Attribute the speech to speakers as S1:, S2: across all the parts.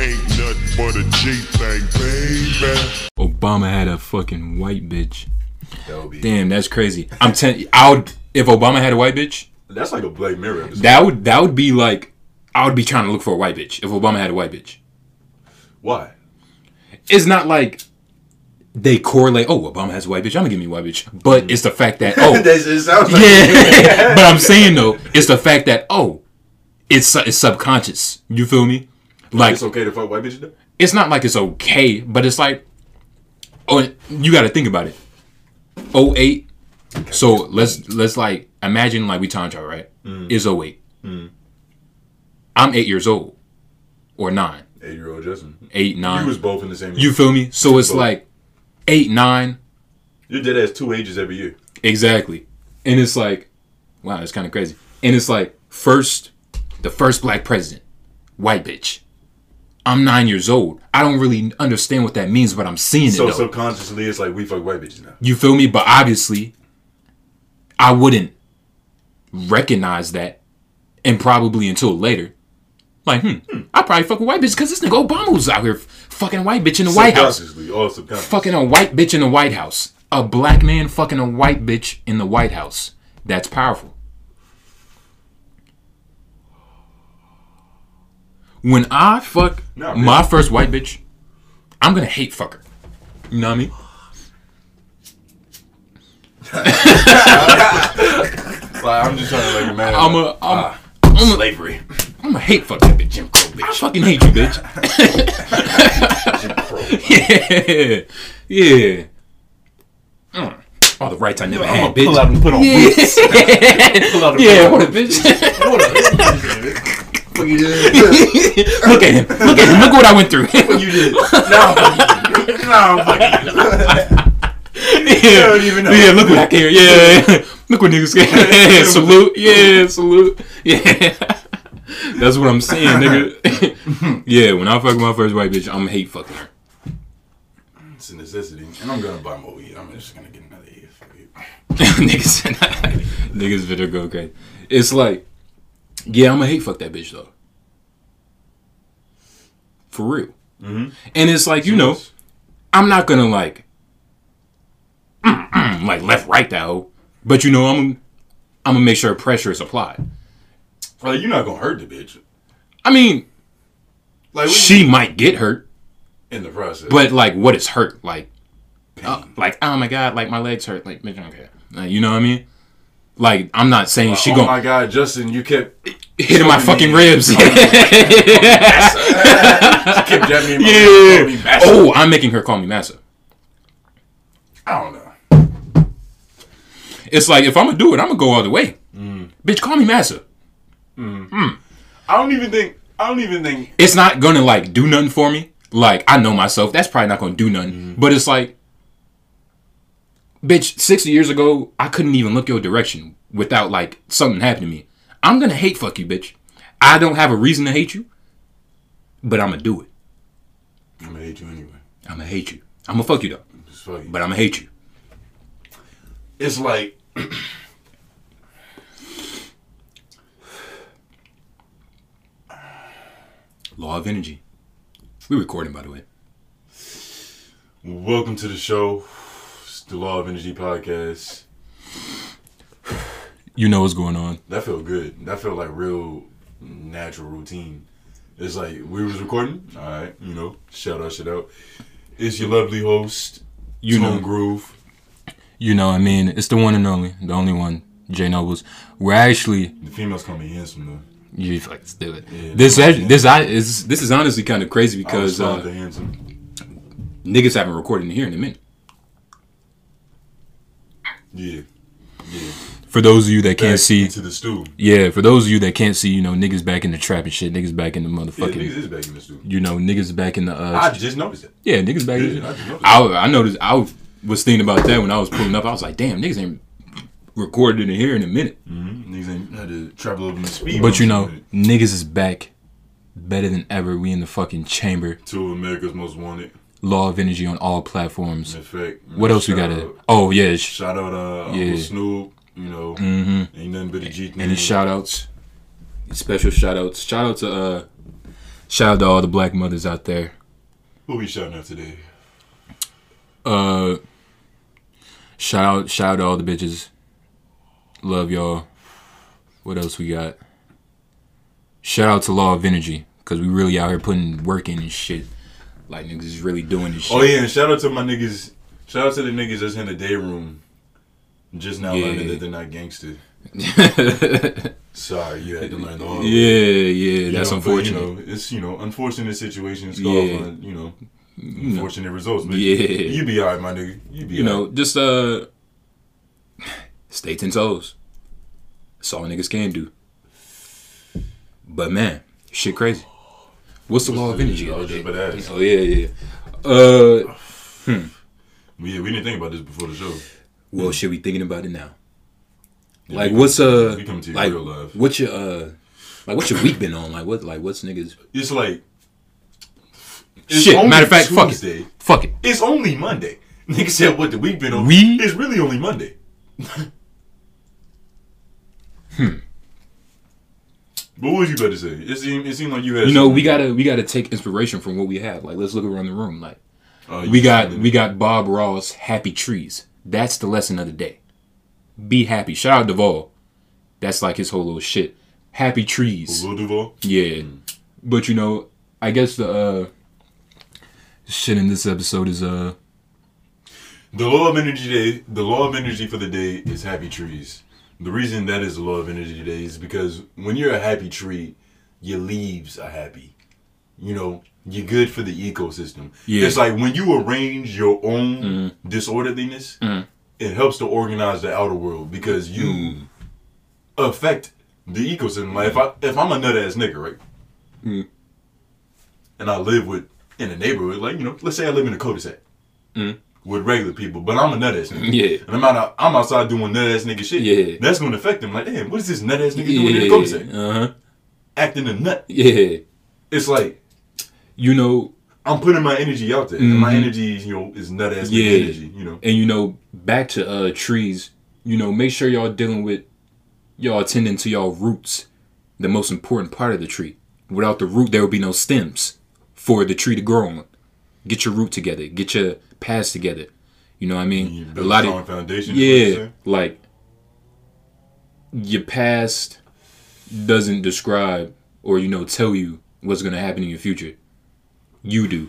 S1: ain't nothing but a G thing, baby.
S2: Obama had a fucking white bitch.
S3: That.
S2: Damn, that's crazy. I'm telling. I would if Obama had a white bitch.
S3: That's like a Black Mirror episode.
S2: That would that would be like I would be trying to look for a white bitch if Obama had a white bitch.
S3: Why?
S2: It's not like they correlate. Oh, Obama has a white bitch. I'm gonna give me a white bitch. But it's the fact that oh
S3: it like
S2: yeah. but I'm saying though, it's the fact that oh, it's it's subconscious. You feel me? Like
S3: it's okay to fuck white bitches though.
S2: it's not like it's okay, but it's like, oh, you got to think about it. 08. So let's let's like imagine like we time travel, right? Mm. Is 08. Mm. I'm eight years old, or nine,
S3: Eight year old Justin.
S2: eight, nine.
S3: You was both in the same.
S2: You feel me? So it's
S3: Both.
S2: like eight, nine,
S3: You're dead ass two ages every year.
S2: exactly, and it's like, wow, that's kind of crazy. And it's like first, the first black president, white bitch. I'm nine years old. I don't really understand what that means, but I'm seeing
S3: So
S2: it though.
S3: subconsciously, it's like we fuck white bitches now.
S2: You feel me? But obviously, I wouldn't recognize that, and probably until later. Like, hmm, I probably fuck with white bitch because this nigga Obama was out here fucking a white bitch in the White House,
S3: Subconsciously, all
S2: fucking a white bitch in the White House, a black man fucking a white bitch in the White House. That's powerful. When I fuck
S3: Not
S2: my
S3: really.
S2: first white bitch, I'm gonna hate fuck her. You know what I mean?
S3: Like, I'm just trying to like imagine.
S2: I'm a, I'm,
S3: I'm slavery.
S2: I'm a hate fuck that bitch, Jim Crow bitch. I fucking hate you, bitch. yeah, yeah. Mm. All the rights I never
S3: I'm
S2: had,
S3: gonna pull out and put on
S2: Yeah.
S3: boots. Pull out and
S2: Yeah,
S3: put
S2: what a bitch.
S3: What a Fuck you did.
S2: look at him. Look at him. Look what I went through.
S3: Fuck you did. Now I'm fucking you. Now I'm fucking you.
S2: yeah.
S3: don't even know.
S2: yeah, look what I care. Yeah, look what niggas care. Yeah, salute. Yeah, salute. Yeah. That's what I'm saying, nigga. yeah, when I fuck my first white bitch, I'm hate fucking her.
S3: It's a necessity. And I'm gonna buy more weed. I'm just gonna get another ear. Fuck it.
S2: niggas, niggas better go crazy. It's like, yeah, I'm gonna hate fuck that bitch though. For real.
S3: Mhm.
S2: And it's like, you know, I'm not gonna like, like left right that hoe, but you know, I'm, I'm gonna make sure pressure is applied.
S3: Like, you're not gonna hurt the bitch.
S2: I mean,
S3: Like,
S2: she might get hurt,
S3: in the process.
S2: but like, what is hurt? Like, uh, like, oh my god, like my legs hurt. Like, bitch, I. Like, you know what I mean? Like, I'm not saying she
S3: oh
S2: gonna.
S3: my god, Justin, you kept
S2: hitting my
S3: Fucking
S2: ribs.
S3: kept jabbing me. in my
S2: yeah.
S3: bastard.
S2: Oh, I'm making her call me massa.
S3: I don't know.
S2: It's like if I'm gonna do it, I'm gonna go all the way.
S3: Mm.
S2: Bitch, call me massa.
S3: I don't even think. I don't even think.
S2: It's not gonna like do nothing for me. Like I know myself. That's probably not gonna do nothing.
S3: Mm-hmm.
S2: But it's like, bitch, 60 years ago, I couldn't even look your direction without like something happening to me. I'm gonna hate fuck you, bitch. I don't have a reason to hate you, but I'm gonna do it.
S3: I'm gonna hate you anyway.
S2: I'm gonna hate you. I'm gonna fuck you though,
S3: Just fuck you.
S2: but I'm gonna hate you.
S3: It's like
S2: Law of energy. We recording, by the way.
S3: welcome to the show. It's the Law of Energy podcast.
S2: You know what's going on.
S3: That felt good. That felt like real natural routine. It's like we was recording. All right, you know, shout out, shout out. It's your lovely host,
S2: You
S3: Tone
S2: know.
S3: Groove.
S2: You know, I mean, it's the one and only, the only one, J Noblez. We're actually,
S3: The females call me handsome though.
S2: you like, let's do it.
S3: Yeah,
S2: this actually, this I is this is honestly kind of crazy because uh,
S3: the handsome.
S2: niggas haven't recorded in here in a minute.
S3: Yeah, yeah.
S2: For those of you that can't
S3: Back
S2: see,
S3: into the stew.
S2: yeah, for those of you that can't see, you know, niggas back in the trap and shit. Niggas back in the motherfucking.
S3: Yeah, niggas is back in the stew.
S2: you know, niggas back in the. Uh,
S3: I just noticed it.
S2: yeah, niggas back.
S3: Yeah,
S2: in
S3: I just noticed.
S2: I I noticed. I was thinking about that when I was pulling up. I was like, damn, niggas ain't recorded in here in a minute.
S3: Mm-hmm. Niggas ain't had to travel over the speed.
S2: But you know, niggas is back better than ever. We in the fucking chamber.
S3: two of America's most wanted.
S2: Law of Energy on all platforms.
S3: In fact,
S2: What else we got? Oh yeah,
S3: Shout out, uh,
S2: Yeah.
S3: Uncle Snoop. You know,
S2: mm-hmm.
S3: ain't nothing but a G thing.
S2: Any shout outs? Special shout outs. Shout out to uh, Shout out to all the black mothers out there.
S3: Who we shouting out today?
S2: Uh, shout out, shout out to all the bitches. Love y'all. What else we got? Shout out to Law of Energy because we really out here putting work in and shit. Like niggas is really doing this shit.
S3: Oh yeah, and shout out to my niggas. Shout out to the niggas that's in the day room. Just now
S2: Yeah.
S3: learning that they're not gangster. Sorry, you had to learn the hard way.
S2: yeah, yeah,
S3: You
S2: that's
S3: know, but,
S2: unfortunate.
S3: You know, it's you know unfortunate situations call
S2: Yeah.
S3: for you know unfortunate results. But
S2: Yeah.
S3: you be alright, my nigga. You be
S2: you know, just uh, stay ten toes. That's all niggas can do. But man, shit crazy. What's the law of energy?
S3: Was just
S2: day?
S3: about to ask.
S2: Oh yeah, yeah. Uh,
S3: We, we didn't think about this before the show.
S2: Well, should we thinking about it now.
S3: Yeah,
S2: Like, what's uh, like,
S3: real life.
S2: what's your uh, like, what's your week been on? Like, what, like, what's niggas?
S3: It's like it's
S2: Shit, matter of fact, fuck it. Fuck it.
S3: It's only Monday. Nigga said what the week been on.
S2: We-
S3: It's really only Monday. hmm. But what was you about to say? It seemed, it seemed like you had.
S2: You know, we gotta, we gotta take inspiration from what we have. Like, let's look around the room. Like,
S3: Uh,
S2: we got, we got Bob Ross, Happy Trees. That's the lesson of the day. Be happy. Shout out Duval. That's like his whole little shit. Happy trees.
S3: Lil Duval.
S2: Yeah. But you know, I guess the uh shit in this episode is uh
S3: The law of energy day. The law of energy for the day is happy trees. The reason that is the law of energy today is because when you're a happy tree, your leaves are happy. You know, you're good for the ecosystem.
S2: Yeah.
S3: It's like when you arrange your own mm. disorderliness, mm. it helps to organize the outer world because you mm. affect the ecosystem. Like if I if I'm a nut ass nigga, right? And I live with in a neighborhood, like you know, let's say I live in a cul-de-sac with regular people, but I'm a nut ass nigga.
S2: Yeah.
S3: And I'm out, I'm outside doing nut ass nigga shit.
S2: Yeah.
S3: That's gonna affect them. Like, damn, what is this nut ass nigga doing in the cul-de-sac?
S2: uh-huh.
S3: Acting a nut.
S2: Yeah.
S3: It's like
S2: You know,
S3: I'm putting my energy out there. And my energy, you know, is nut ass
S2: Yeah.
S3: energy. You know.
S2: and you know, back to uh trees, you know, make sure y'all dealing with y'all attending to y'all roots, the most important part of the tree. Without the root there will be no stems for the tree to grow on. Get your root together, get your paths together. You know what I mean? A lot of
S3: foundation. is
S2: Yeah, like your past doesn't describe or you know tell you what's gonna happen in your future. You do.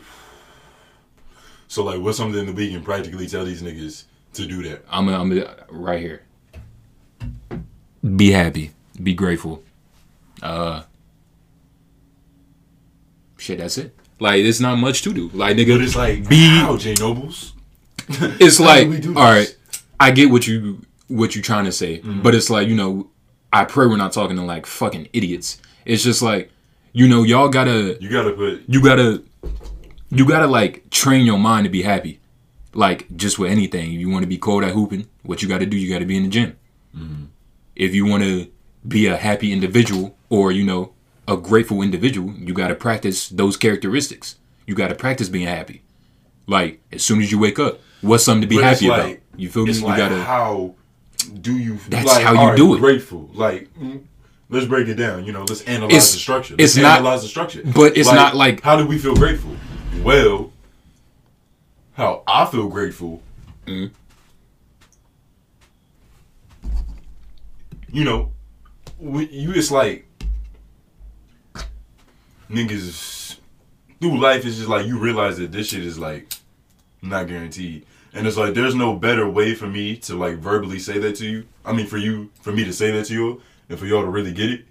S3: So like, what's something that we can practically tell these niggas to do that?
S2: I'm a, I'm a, right here. Be happy. Be grateful. Uh. Shit, that's it. Like, it's not much to do. Like, nigga,
S3: But it's like,
S2: be.
S3: how J Noblez?
S2: It's like,
S3: do we do
S2: all I get what you what you trying to say,
S3: Mm-hmm.
S2: but it's like you know, I pray we're not talking to like fucking idiots. It's just like, you know, y'all gotta
S3: You gotta put.
S2: you gotta you gotta like train your mind to be happy like just with anything if you want to be cold at hooping what you gotta do you gotta be in the gym if you want to be a happy individual or you know a grateful individual you gotta practice those characteristics you gotta practice being happy like as soon as you wake up what's something to be
S3: But it's
S2: happy
S3: like-
S2: about you feel me
S3: It's
S2: you
S3: like
S2: gotta
S3: how do you?
S2: That's
S3: like,
S2: how you do it.
S3: Grateful, like. mm, Let's break it down. You know, let's analyze
S2: It's-
S3: the structure.
S2: it's
S3: Let's
S2: not-
S3: analyze the structure.
S2: but it's not like-
S3: how do we feel grateful? Well, how I feel grateful.
S2: Mm-hmm.
S3: You know, you it's like niggas through life. It's just like you realize that this shit is like not guaranteed. And it's like there's no better way for me to like verbally say that to you. I mean, for you, for me to say that to you, and for y'all to really get it,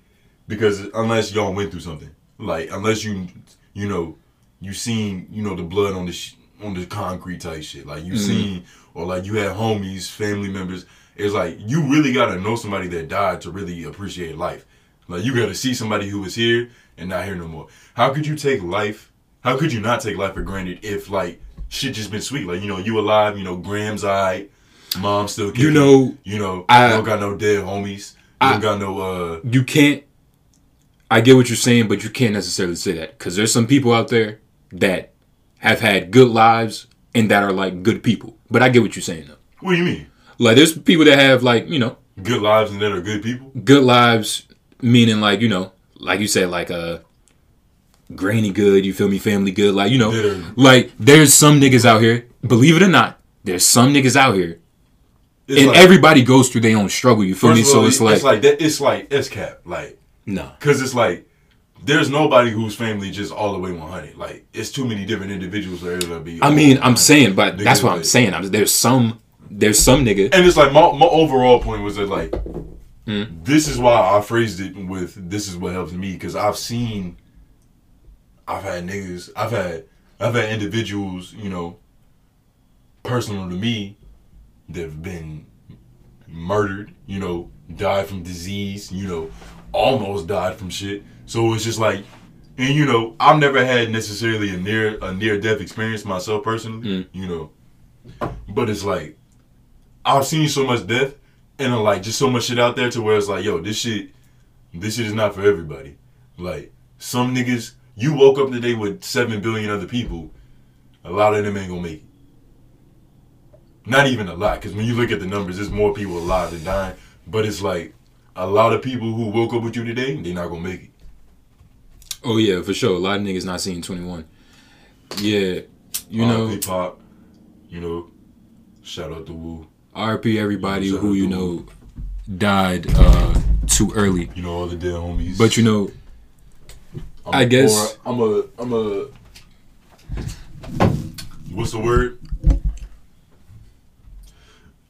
S3: because unless y'all went through something, like unless you, you know, you seen, you know, the blood on the sh- on the concrete type shit, like you seen, or like you had homies, family members. It's like you really gotta know somebody that died to really appreciate life. Like you gotta see somebody who was here and not here no more. How could you take life? How could you not take life for granted if like shit just been sweet? Like you know you alive, you know Graham's alright, mom still kicking.
S2: You know,
S3: you know
S2: I-
S3: you don't got no dead homies. You
S2: I-
S3: don't got no uh.
S2: you can't I get what you're saying, but you can't necessarily say that because there's some people out there that have had good lives and that are like good people. But I get what you're saying though.
S3: What do you mean?
S2: Like there's people that have like you know
S3: Good lives and that are good people.
S2: good lives, meaning like you know like you said like uh Granny good, you feel me? Family good, like you know,
S3: Literally.
S2: like there's some niggas out here. Believe it or not, there's some niggas out here,
S3: It's
S2: and
S3: like-
S2: everybody goes through their own struggle. You feel me? So it's like,
S3: it's like that. It's like it's cap. Like
S2: nah.
S3: Cause it's like there's nobody whose family just all the way 100. Like it's too many different individuals that are be.
S2: I mean, I'm saying, but
S3: Nigga,
S2: that's what I'm saying. I'm, there's some, there's some nigga.
S3: and it's like my, my overall point was that like
S2: Hmm.
S3: this is why I phrased it with this is what helps me because I've seen, I've had niggas, I've had I've had individuals, you know, personal to me, that have been murdered, you know, died from disease, you know, almost died from shit. So it's just like, and you know, I've never had necessarily a near a near death experience myself personally, you know, but it's like I've seen so much death and uh, like just so much shit out there to where it's like, yo, this shit, this shit is not for everybody. Like some niggas, you woke up today with seven billion other people, a lot of them ain't gonna make it. Not even a lot, because when you look at the numbers, there's more people alive than dying. But it's like a lot of people who woke up with you today, they're not gonna make it.
S2: Oh yeah, for sure. A lot of niggas not seeing 21. Yeah, you know,
S3: RP pop, you know, shout out to Wu.
S2: RP everybody
S3: Shout
S2: who you know died uh too early.
S3: You know all the dead homies.
S2: But you know,
S3: I'm
S2: I guess-
S3: I'm a I'm a what's the word?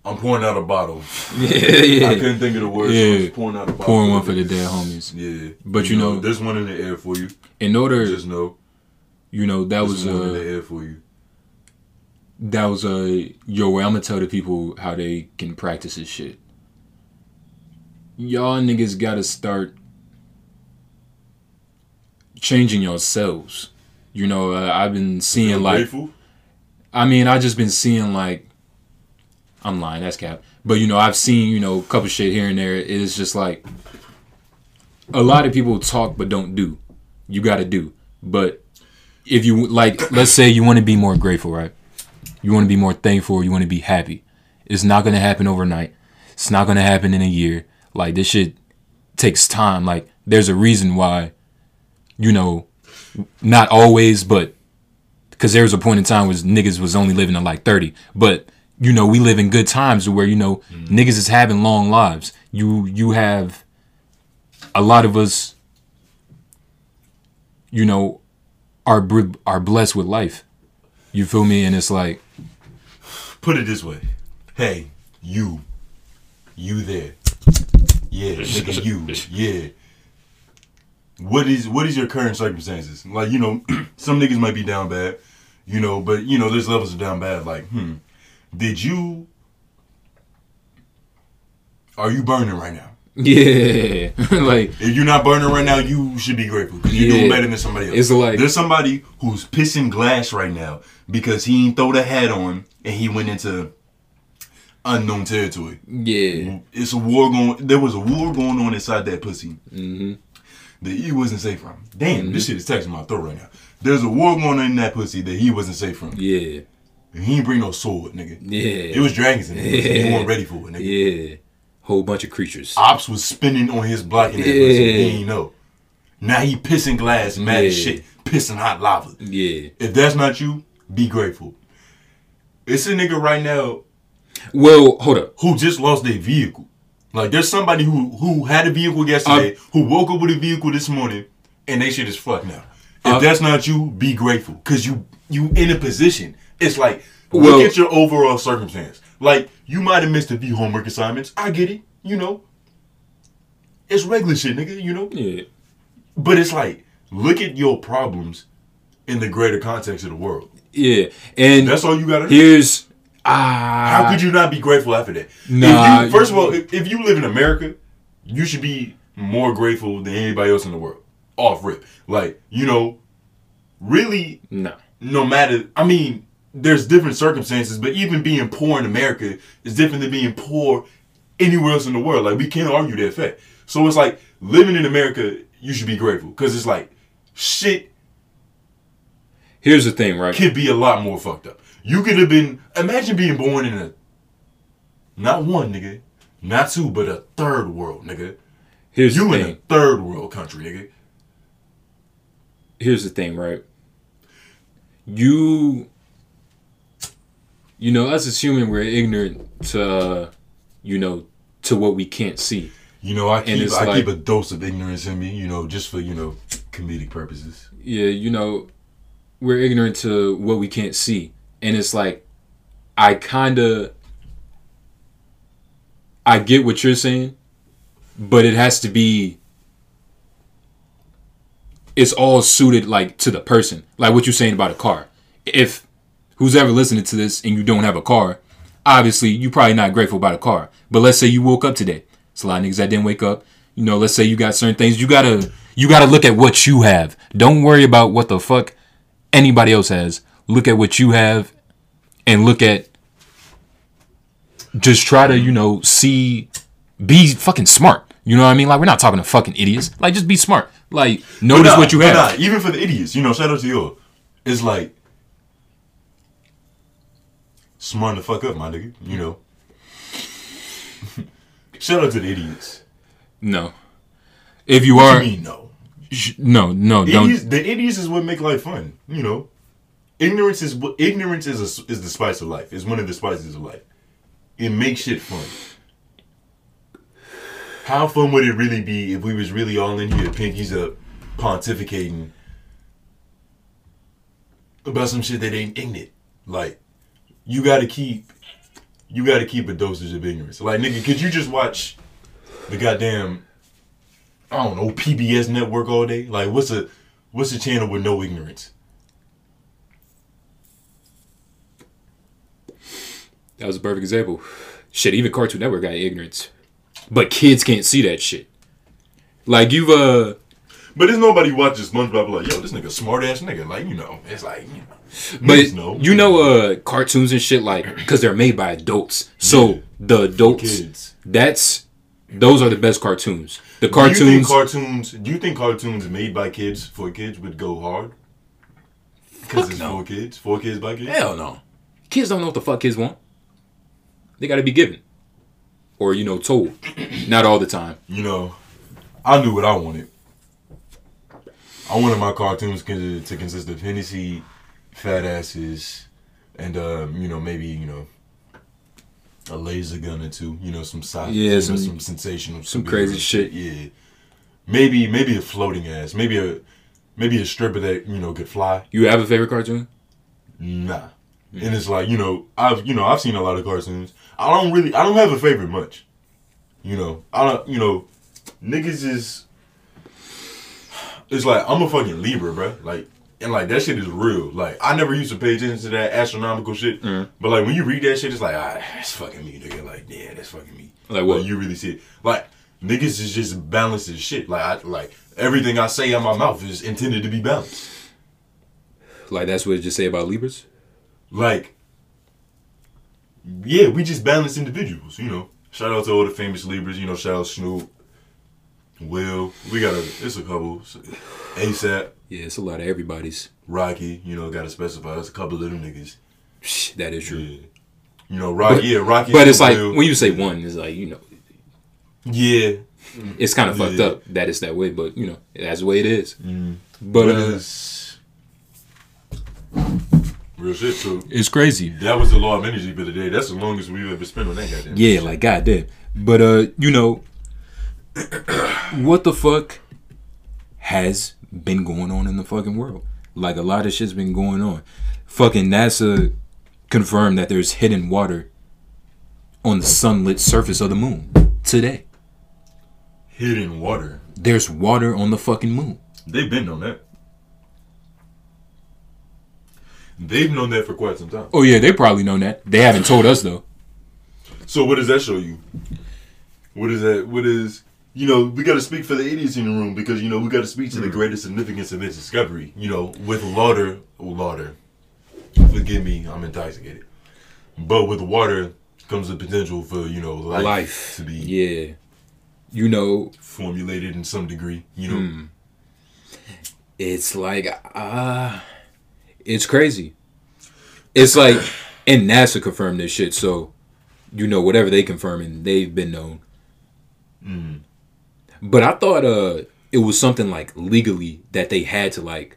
S3: I'm pouring out a bottle.
S2: yeah, yeah.
S3: I couldn't think of the word. So
S2: Yeah.
S3: I'm just pouring out a bottle.
S2: pouring one for the dead homies.
S3: Yeah,
S2: But you know-
S3: there's one in the air for you.
S2: In order,
S3: Just know
S2: you know, that was
S3: one in the
S2: uh,
S3: air for you.
S2: that was uh, yo. Where I'm gonna tell the people how they can practice this shit. Y'all niggas gotta start changing yourselves. You know, uh, I've been seeing like
S3: grateful.
S2: I mean, I just been seeing like, I'm lying, that's cap. But you know, I've seen you know a couple shit here and there. It's just like a lot of people talk but don't do. You got to do. But if you like, let's say you want to be more grateful, right? You want to be more thankful. You want to be happy. It's not gonna happen overnight. It's not gonna happen in a year. Like this shit takes time. Like there's a reason why, you know, not always, but because there was a point in time where niggas was only living to like 30 but you know we live in good times where you know niggas is having long lives you you have a lot of us you know are are blessed with life you feel me and it's like
S3: Put it this way. Hey, you, you there? Yeah, nigga, you. Yeah. What is what is your current circumstances? Like you know, some niggas might be down bad, you know, but you know there's levels of down bad. Like, hmm, did you? Are you burning right now?
S2: yeah like
S3: If you're not burning right now, you should be grateful because you're doing better than somebody else.
S2: It's like-
S3: there's somebody who's pissing glass right now because he ain't throw the hat on and he went into unknown territory.
S2: yeah
S3: It's a war going. There was a war going on inside that pussy
S2: mm-hmm.
S3: that he wasn't safe from. Damn, this shit is texting my throat right now. There's a war going on in that pussy that he wasn't safe from.
S2: yeah
S3: he ain't bring no sword, nigga.
S2: yeah
S3: It was dragons in there. He wasn't ready for it, nigga.
S2: yeah whole bunch of creatures
S3: Ops was spinning on his block in that.
S2: Yeah.
S3: He ain't know. Now he pissing glass, mad as shit, pissing hot lava.
S2: yeah
S3: If that's not you, be grateful. It's a nigga right now
S2: well hold up
S3: who just lost their vehicle. Like there's somebody who who had a vehicle yesterday, who woke up with a vehicle this morning, and they shit is fucked now. If
S2: Uh,
S3: that's not you, be grateful, cause you you in a position. It's like
S2: Well-
S3: look at your overall circumstance. Like you might have missed a few homework assignments. I get it. You know, it's regular shit, nigga. You know,
S2: yeah
S3: but it's like look at your problems in the greater context of the world.
S2: yeah and
S3: That's all you gotta do.
S2: here's ah
S3: How could you not be grateful after that?
S2: Nah,
S3: you, first of all, if, if you live in America, you should be more grateful than anybody else in the world. Off rip, like you know, really,
S2: no
S3: no matter. I mean, there's different circumstances, but even being poor in America is different than being poor anywhere else in the world. Like we can't argue that fact. So it's like living in America, you should be grateful because it's like shit
S2: here's the thing right
S3: could be a lot more fucked up. You could have been imagine being born in a not one nigga, not two, but a third world nigga.
S2: here's
S3: You
S2: the
S3: in a third world country, nigga.
S2: here's the thing, right? You, you know, us as human, we're ignorant to, uh, you know, to what we can't see.
S3: You know, I keep I
S2: like-
S3: keep a dose of ignorance in me. You know, just for you know comedic purposes.
S2: Yeah, you know, we're ignorant to what we can't see, and it's like, I kind of, I get what you're saying, but it has to be. It's all suited like to the person, like what you're saying about a car. If who's ever listening to this and you don't have a car, obviously you're probably not grateful about a car. But let's say you woke up today. It's a lot of niggas that didn't wake up. You know, let's say you got certain things. You gotta you gotta look at what you have. Don't worry about what the fuck anybody else has. Look at what you have and look at just try to, you know, see be fucking smart. You know what I mean? Like we're not talking to fucking idiots. Like just be smart. Like notice
S3: nah,
S2: what you have.
S3: nah, even for the idiots, you know, shout out to you. It's like smart the fuck up, my nigga. You know. shout out to the idiots.
S2: No. If you
S3: What
S2: are
S3: you mean no?
S2: sh- no, no, don't
S3: the idiots is what make life fun. You know, ignorance is ignorance is a, is the spice of life. It's one of the spices of life. It makes shit fun. How fun would it really be if we was really all in here, pinkies up, pontificating about some shit that ain't ignorant? Like, you gotta keep, you gotta keep a dosage of ignorance. Like, nigga, could you just watch the goddamn I don't know, PBS network all day? Like what's a what's a channel with no ignorance?
S2: That was a perfect example. Shit, even Cartoon Network got ignorance. But kids can't see that shit. Like you've uh
S3: But there's nobody watches SpongeBob like, yo, this nigga smart ass nigga. Like, you know, it's like, you know.
S2: but
S3: know.
S2: you know uh cartoons and shit like cuz they're made by adults. So
S3: Yeah.
S2: the adults
S3: kids.
S2: that's those are the best cartoons. The
S3: Do you think
S2: cartoons
S3: cartoons do you think cartoons made by kids for kids would go hard? Because it's
S2: no.
S3: for kids? For kids by kids?
S2: Hell no. Kids don't know what the fuck kids want. They got to be given or you know told. Not all the time.
S3: You know, I knew what I wanted. I wanted my cartoons to, to consist of Hennessy, fat asses, and um, you know maybe you know a laser gun or two. You know some sci-
S2: Yeah,
S3: you know,
S2: some-
S3: some sensational,
S2: some crazy shit.
S3: Yeah, maybe maybe a floating ass, maybe a maybe a stripper that you know could fly.
S2: You have a favorite cartoon?
S3: Nah. And it's like, you know, I've you know, I've seen a lot of cartoons. I don't really I don't have a favorite much. You know, I don't you know, niggas is it's like I'm a fucking Libra, bro. Like and like that shit is real. Like I never used to pay attention to that astronomical shit. But like when you read that shit, it's like, ah, that's fucking me, nigga. Like, yeah, that's fucking me.
S2: Like what?
S3: you really see it. Like niggas is just balanced as shit. Like I like everything I say out my mouth is intended to be balanced.
S2: Like that's what it just say about Libras?
S3: like yeah, we just balanced individuals, you know. Shout out to all the famous Libras, you know, shout out Snoop, Will. We got a it's a couple. ASAP,
S2: Yeah, it's a lot of everybody's.
S3: Rocky, you know, gotta specify. It's a couple little niggas.
S2: That is true.
S3: Yeah. You know, Rocky,
S2: But-
S3: yeah, Rocky.
S2: But it's like
S3: Will.
S2: when you say one, it's like you know,
S3: Yeah.
S2: it's kind of fucked up that it's that way. But you know, that's the way it is.
S3: Mm.
S2: But
S3: But
S2: uh,
S3: it's real shit, so
S2: it's crazy.
S3: that was the law of energy for the day. That's the longest we've ever spent on that goddamn.
S2: Yeah,
S3: shit.
S2: like goddamn. But uh, you know, what the fuck has been going on in the fucking world? Like a lot of shit's been going on. Fucking NASA confirmed that there's hidden water on the sunlit surface of the moon today.
S3: hidden water.
S2: There's water on the fucking moon.
S3: They've been on that. They've known that for quite some time.
S2: Oh yeah, they probably know that. They haven't told us though.
S3: So what does that show you? What is that? What is you know? We got to speak for the idiots in the room because you know we got to speak to the mm. greatest significance of this discovery. You know, with water, water. Forgive me, I'm intoxicated. But with water comes the potential for you know life,
S2: Life.
S3: to be
S2: Yeah. You know,
S3: formulated in some degree. You know, mm.
S2: it's like uh it's crazy. It's like and NASA confirmed this shit, so you know whatever they confirming, they've been known. Mm. But I thought uh it was something like legally that they had to like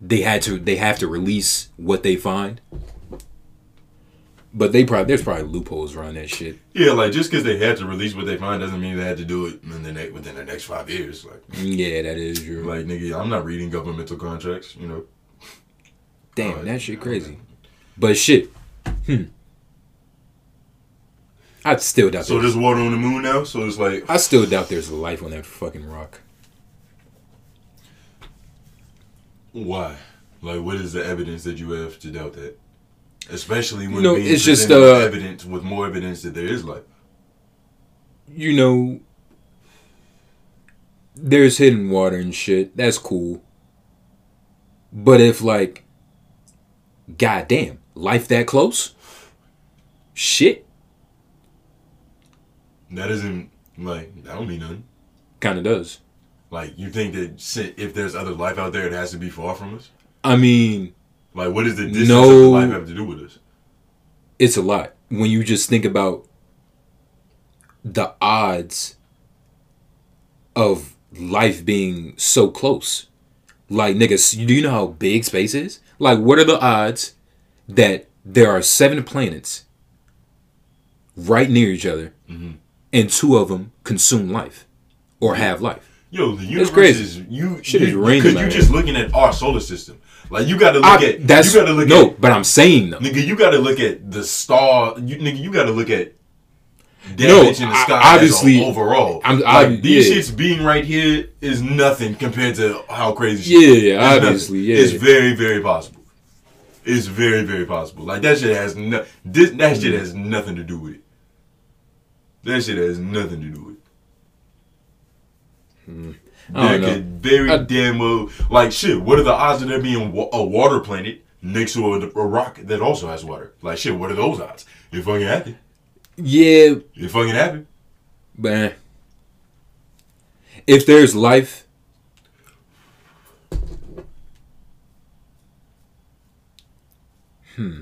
S2: they had to they have to release what they find. But they probably there's probably loopholes around that shit.
S3: Yeah, like just because they had to release what they find doesn't mean they had to do it in the ne- within the next five years. Like,
S2: Yeah, that is true.
S3: like nigga, I'm not reading governmental contracts. You know,
S2: Damn,
S3: uh,
S2: that shit crazy. But shit, hmm. I still doubt.
S3: so
S2: there's,
S3: water on the moon now. So it's like,
S2: I still doubt there's life on that fucking rock.
S3: why? Like, what is the evidence that you have to doubt that? Especially when
S2: No,
S3: being
S2: it's just,
S3: with
S2: uh,
S3: evidence with more evidence that there is life.
S2: You know, there's hidden water and shit. That's cool. But if like, goddamn, life that close, shit,
S3: That isn't like that don't mean nothing.
S2: kind of does.
S3: Like, you think that if there's other life out there, it has to be far from us?
S2: I mean,
S3: Like, what does the distance
S2: No.
S3: of the life have to do with us?
S2: it's a lot when you just think about the odds of life being so close. Like niggas, do you know how big space is? Like, what are the odds that there are seven planets right near each other, mm-hmm. And two of them consume life or have life?
S3: Yo, the universe
S2: crazy.
S3: is you.
S2: Shit
S3: you,
S2: is random
S3: Because you're just looking at our solar system. Like you got to look
S2: I,
S3: at
S2: that's
S3: you got to look
S2: no,
S3: at
S2: but I'm saying though.
S3: nigga. You got to look at the star. You, nigga, you got to look at
S2: No,
S3: in the
S2: I-
S3: sky.
S2: obviously,
S3: as a overall.
S2: I'm-
S3: like
S2: I-
S3: these
S2: yeah.
S3: shits being right here is nothing compared to how crazy. shit
S2: Yeah, yeah,
S3: It's nothing.
S2: obviously, yeah.
S3: It's very, very possible. It's very, very possible. Like that shit has no. This that
S2: Mm.
S3: shit has nothing to do with it. That shit has nothing to do with it.
S2: I don't
S3: That
S2: know.
S3: could very
S2: I-
S3: damn well. Like shit. What are the odds of there being wa- a water planet next to a, a rock that also has water? Like shit. What are those odds? You're fucking happy.
S2: Yeah,
S3: You're fucking happy.
S2: but if there's life, hmm.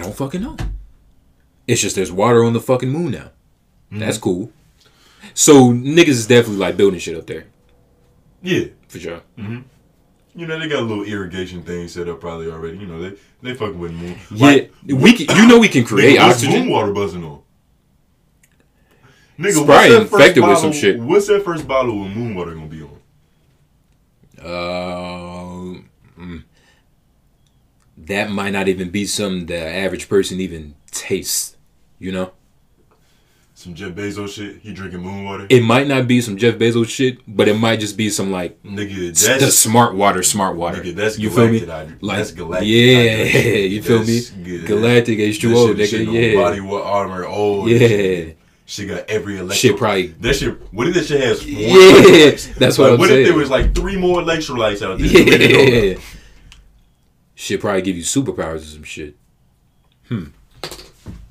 S2: I don't fucking know. It's just there's water on the fucking moon now. That's cool. So niggas is definitely like building shit up there
S3: Yeah.
S2: for sure.
S3: You know they got a little irrigation thing set up probably already. You know they they fucking with moon.
S2: Yeah, we can, you know we can create oxygen.
S3: moon water buzzing on? Nigga,
S2: probably
S3: that first
S2: with
S3: bottle?
S2: some shit.
S3: What's that first bottle of moon water gonna be on?
S2: Uh. That might not even be something the average person even tastes. You know,
S3: Some Jeff Bezos shit. He drinking moon water.
S2: it might not be some Jeff Bezos shit, but it might just be some like
S3: nigga, that's
S2: the smart water, smart water.
S3: nigga, that's
S2: you feel me? Like
S3: that's galactic.
S2: yeah, you feel me?
S3: good.
S2: Galactic H two O,
S3: shit- shit
S2: nigga.
S3: on
S2: Yeah,
S3: Body wa- armor. Oh
S2: yeah.
S3: She got every electro.
S2: Shit probably-
S3: That shit. What if that shit has? One
S2: Yeah, that's what
S3: like,
S2: I'm
S3: what
S2: saying.
S3: if there was like three more electrolytes out there? that we didn't know
S2: Yeah. Shit probably give you superpowers or some shit. Hmm.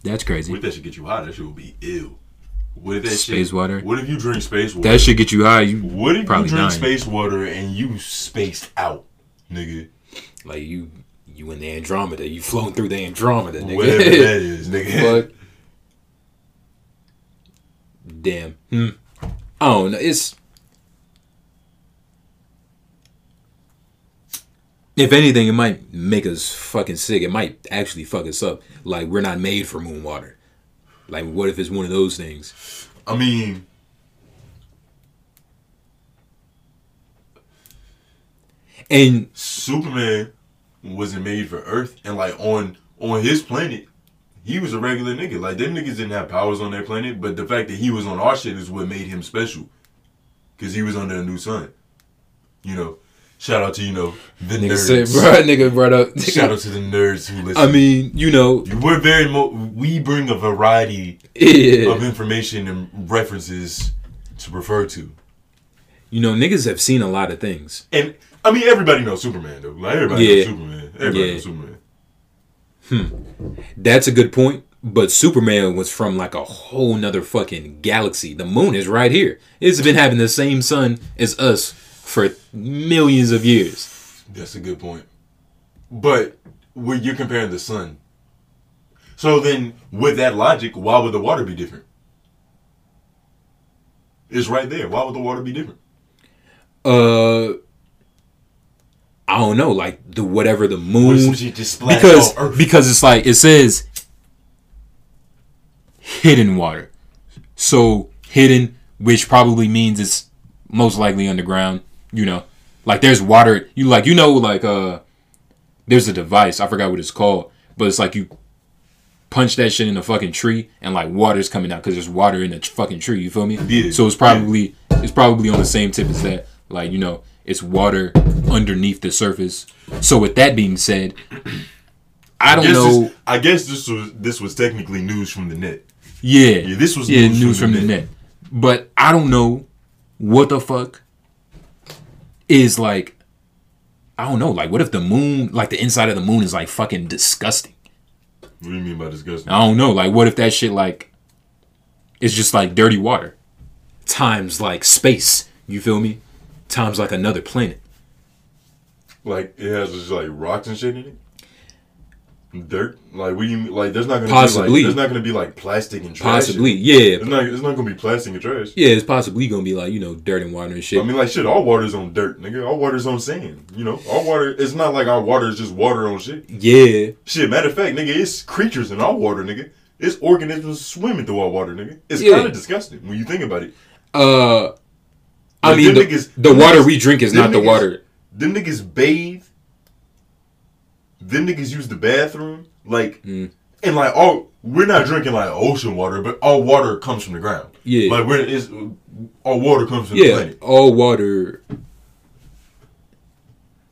S2: That's crazy.
S3: What if that should get you high? That shit would be ill. What if that
S2: Space
S3: shit,
S2: water?
S3: What if you drink space water?
S2: That should get you high. You
S3: What if
S2: probably
S3: you drink
S2: dying.
S3: space water and you spaced out, nigga?
S2: Like you, you in the Andromeda. You floating through the Andromeda, nigga.
S3: Whatever that is, nigga.
S2: Fuck. Damn. Hmm. I don't know. It's. If anything, it might make us fucking sick. It might actually fuck us up. Like we're not made for moon water. Like what if it's one of those things?
S3: I mean,
S2: And
S3: Superman wasn't made for Earth, and like on on his planet, he was a regular nigga. Like them niggas didn't have powers on their planet, but the fact that he was on our shit is what made him special, because he was under a new sun. You know, shout out to you know the
S2: nigga
S3: nerds.
S2: said, bro, nigga brought up.
S3: Shout out to the nerds who listen.
S2: I mean, you know,
S3: we're very mo- we bring a variety
S2: yeah.
S3: of information and references to refer to.
S2: You know, niggas have seen a lot of things.
S3: And I mean, everybody knows Superman though. Like everybody
S2: Yeah.
S3: knows Superman. Everybody
S2: Yeah.
S3: knows Superman. Hmm.
S2: That's a good point. But Superman was from like a whole nother fucking galaxy. The moon is right here. It's been having the same sun as us for millions of years.
S3: That's a good point. But when you're comparing the sun, so then with that logic, why would the water be different? It's right there. Why would the water be different?
S2: Uh, I don't know, like the whatever the moon
S3: some shit just splashed
S2: because because it's like it says hidden water, so hidden, which probably means it's most likely underground. You know, like there's water. You like you know like uh, there's a device I forgot what it's called, but it's like you punch that shit in a fucking tree and like water's coming out because there's water in the fucking tree. You feel me?
S3: Yeah.
S2: So it's probably it's probably on the same tip as that. Like you know, it's water underneath the surface. So with that being said, I don't
S3: Guess
S2: know.
S3: this- I guess this was this was technically news from the net.
S2: Yeah,
S3: Yeah, this was
S2: yeah
S3: news
S2: news,
S3: from
S2: from,
S3: the
S2: the
S3: net.
S2: net. But I don't know what the fuck is like. I don't know. Like, what if the moon, like the inside of the moon, is like fucking disgusting?
S3: What do you mean by disgusting?
S2: I don't know. Like, what if that shit like it's just like dirty water times like space? You feel me? Times like another planet.
S3: Like it has just like rocks and shit in it. Dirt, like what do you mean? Like there's not gonna
S2: Possibly.
S3: be like, there's not gonna be like plastic and trash.
S2: Possibly,
S3: It's
S2: yeah,
S3: not. It's not gonna be plastic and trash.
S2: yeah. It's possibly gonna be like you know dirt and water and shit.
S3: I mean, like shit. All water's on dirt, nigga. All water's on sand. You know, all water. It's not like our water is just water on shit.
S2: yeah,
S3: Shit. Matter of fact, nigga, it's creatures in our water, nigga. It's organisms swimming through our water, nigga. It's
S2: Yeah.
S3: kind of disgusting when you think about it.
S2: uh, I
S3: Like,
S2: mean the,
S3: niggas-
S2: the water
S3: niggas-
S2: we drink is not the
S3: niggas-
S2: water.
S3: Them niggas bathe. Them niggas use the bathroom, like,
S2: Mm.
S3: and like, all we're not drinking like ocean water, but all water comes from the ground.
S2: Yeah.
S3: like we're is all water comes from the
S2: Yeah,
S3: planet.
S2: all water.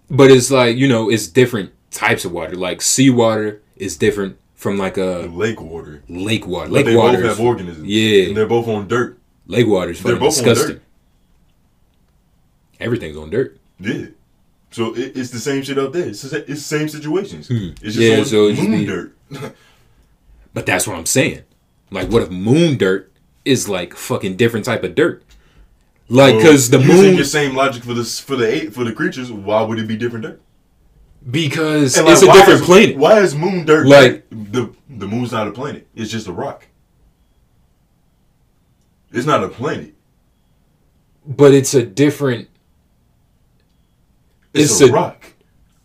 S2: But it's like you know, it's different types of water. Like seawater is different from like a
S3: Lake water.
S2: lake water. Lake
S3: they
S2: water.
S3: both have organisms.
S2: Yeah.
S3: and they're both on dirt.
S2: Lake water is
S3: They're
S2: fucking
S3: both on
S2: disgusting.
S3: dirt.
S2: Everything's on dirt.
S3: Yeah. So it, it's the same shit up there. It's the, it's same situations. It's just
S2: Hmm. Yeah, so it just
S3: moon dirt.
S2: But that's what I'm saying. Like, what if moon dirt is like fucking different type of dirt? Like, because the
S3: using
S2: moon,
S3: your same logic for the for the eight for the creatures, why would it be different dirt?
S2: because
S3: And,
S2: it's a different
S3: is-
S2: planet.
S3: Why is moon dirt
S2: Like-
S3: the the moon's not a planet? It's just a rock. It's not a planet.
S2: But it's a different.
S3: It's,
S2: It's
S3: a,
S2: a-
S3: rock.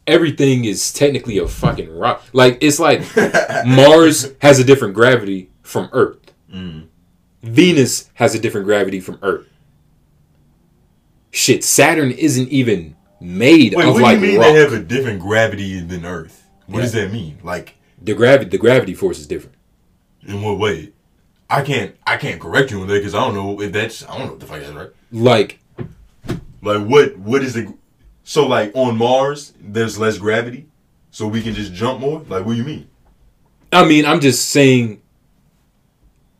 S2: Everything is technically a fucking rock. Like it's like Mars has a different gravity from Earth.
S3: Mm.
S2: Venus has a different gravity from Earth. Shit, Saturn isn't even made
S3: Wait,
S2: of like rock.
S3: what do you mean
S2: rock.
S3: they have a different gravity than Earth? What does that mean? Like,
S2: the gravity, the gravity force is different.
S3: in what way? I can't I can't correct you on that because I don't know if that's I don't know what the fuck that's right.
S2: Like
S3: Like what what is the so like on Mars there's less gravity, so we can just jump more. Like what do you mean?
S2: I mean, I'm just saying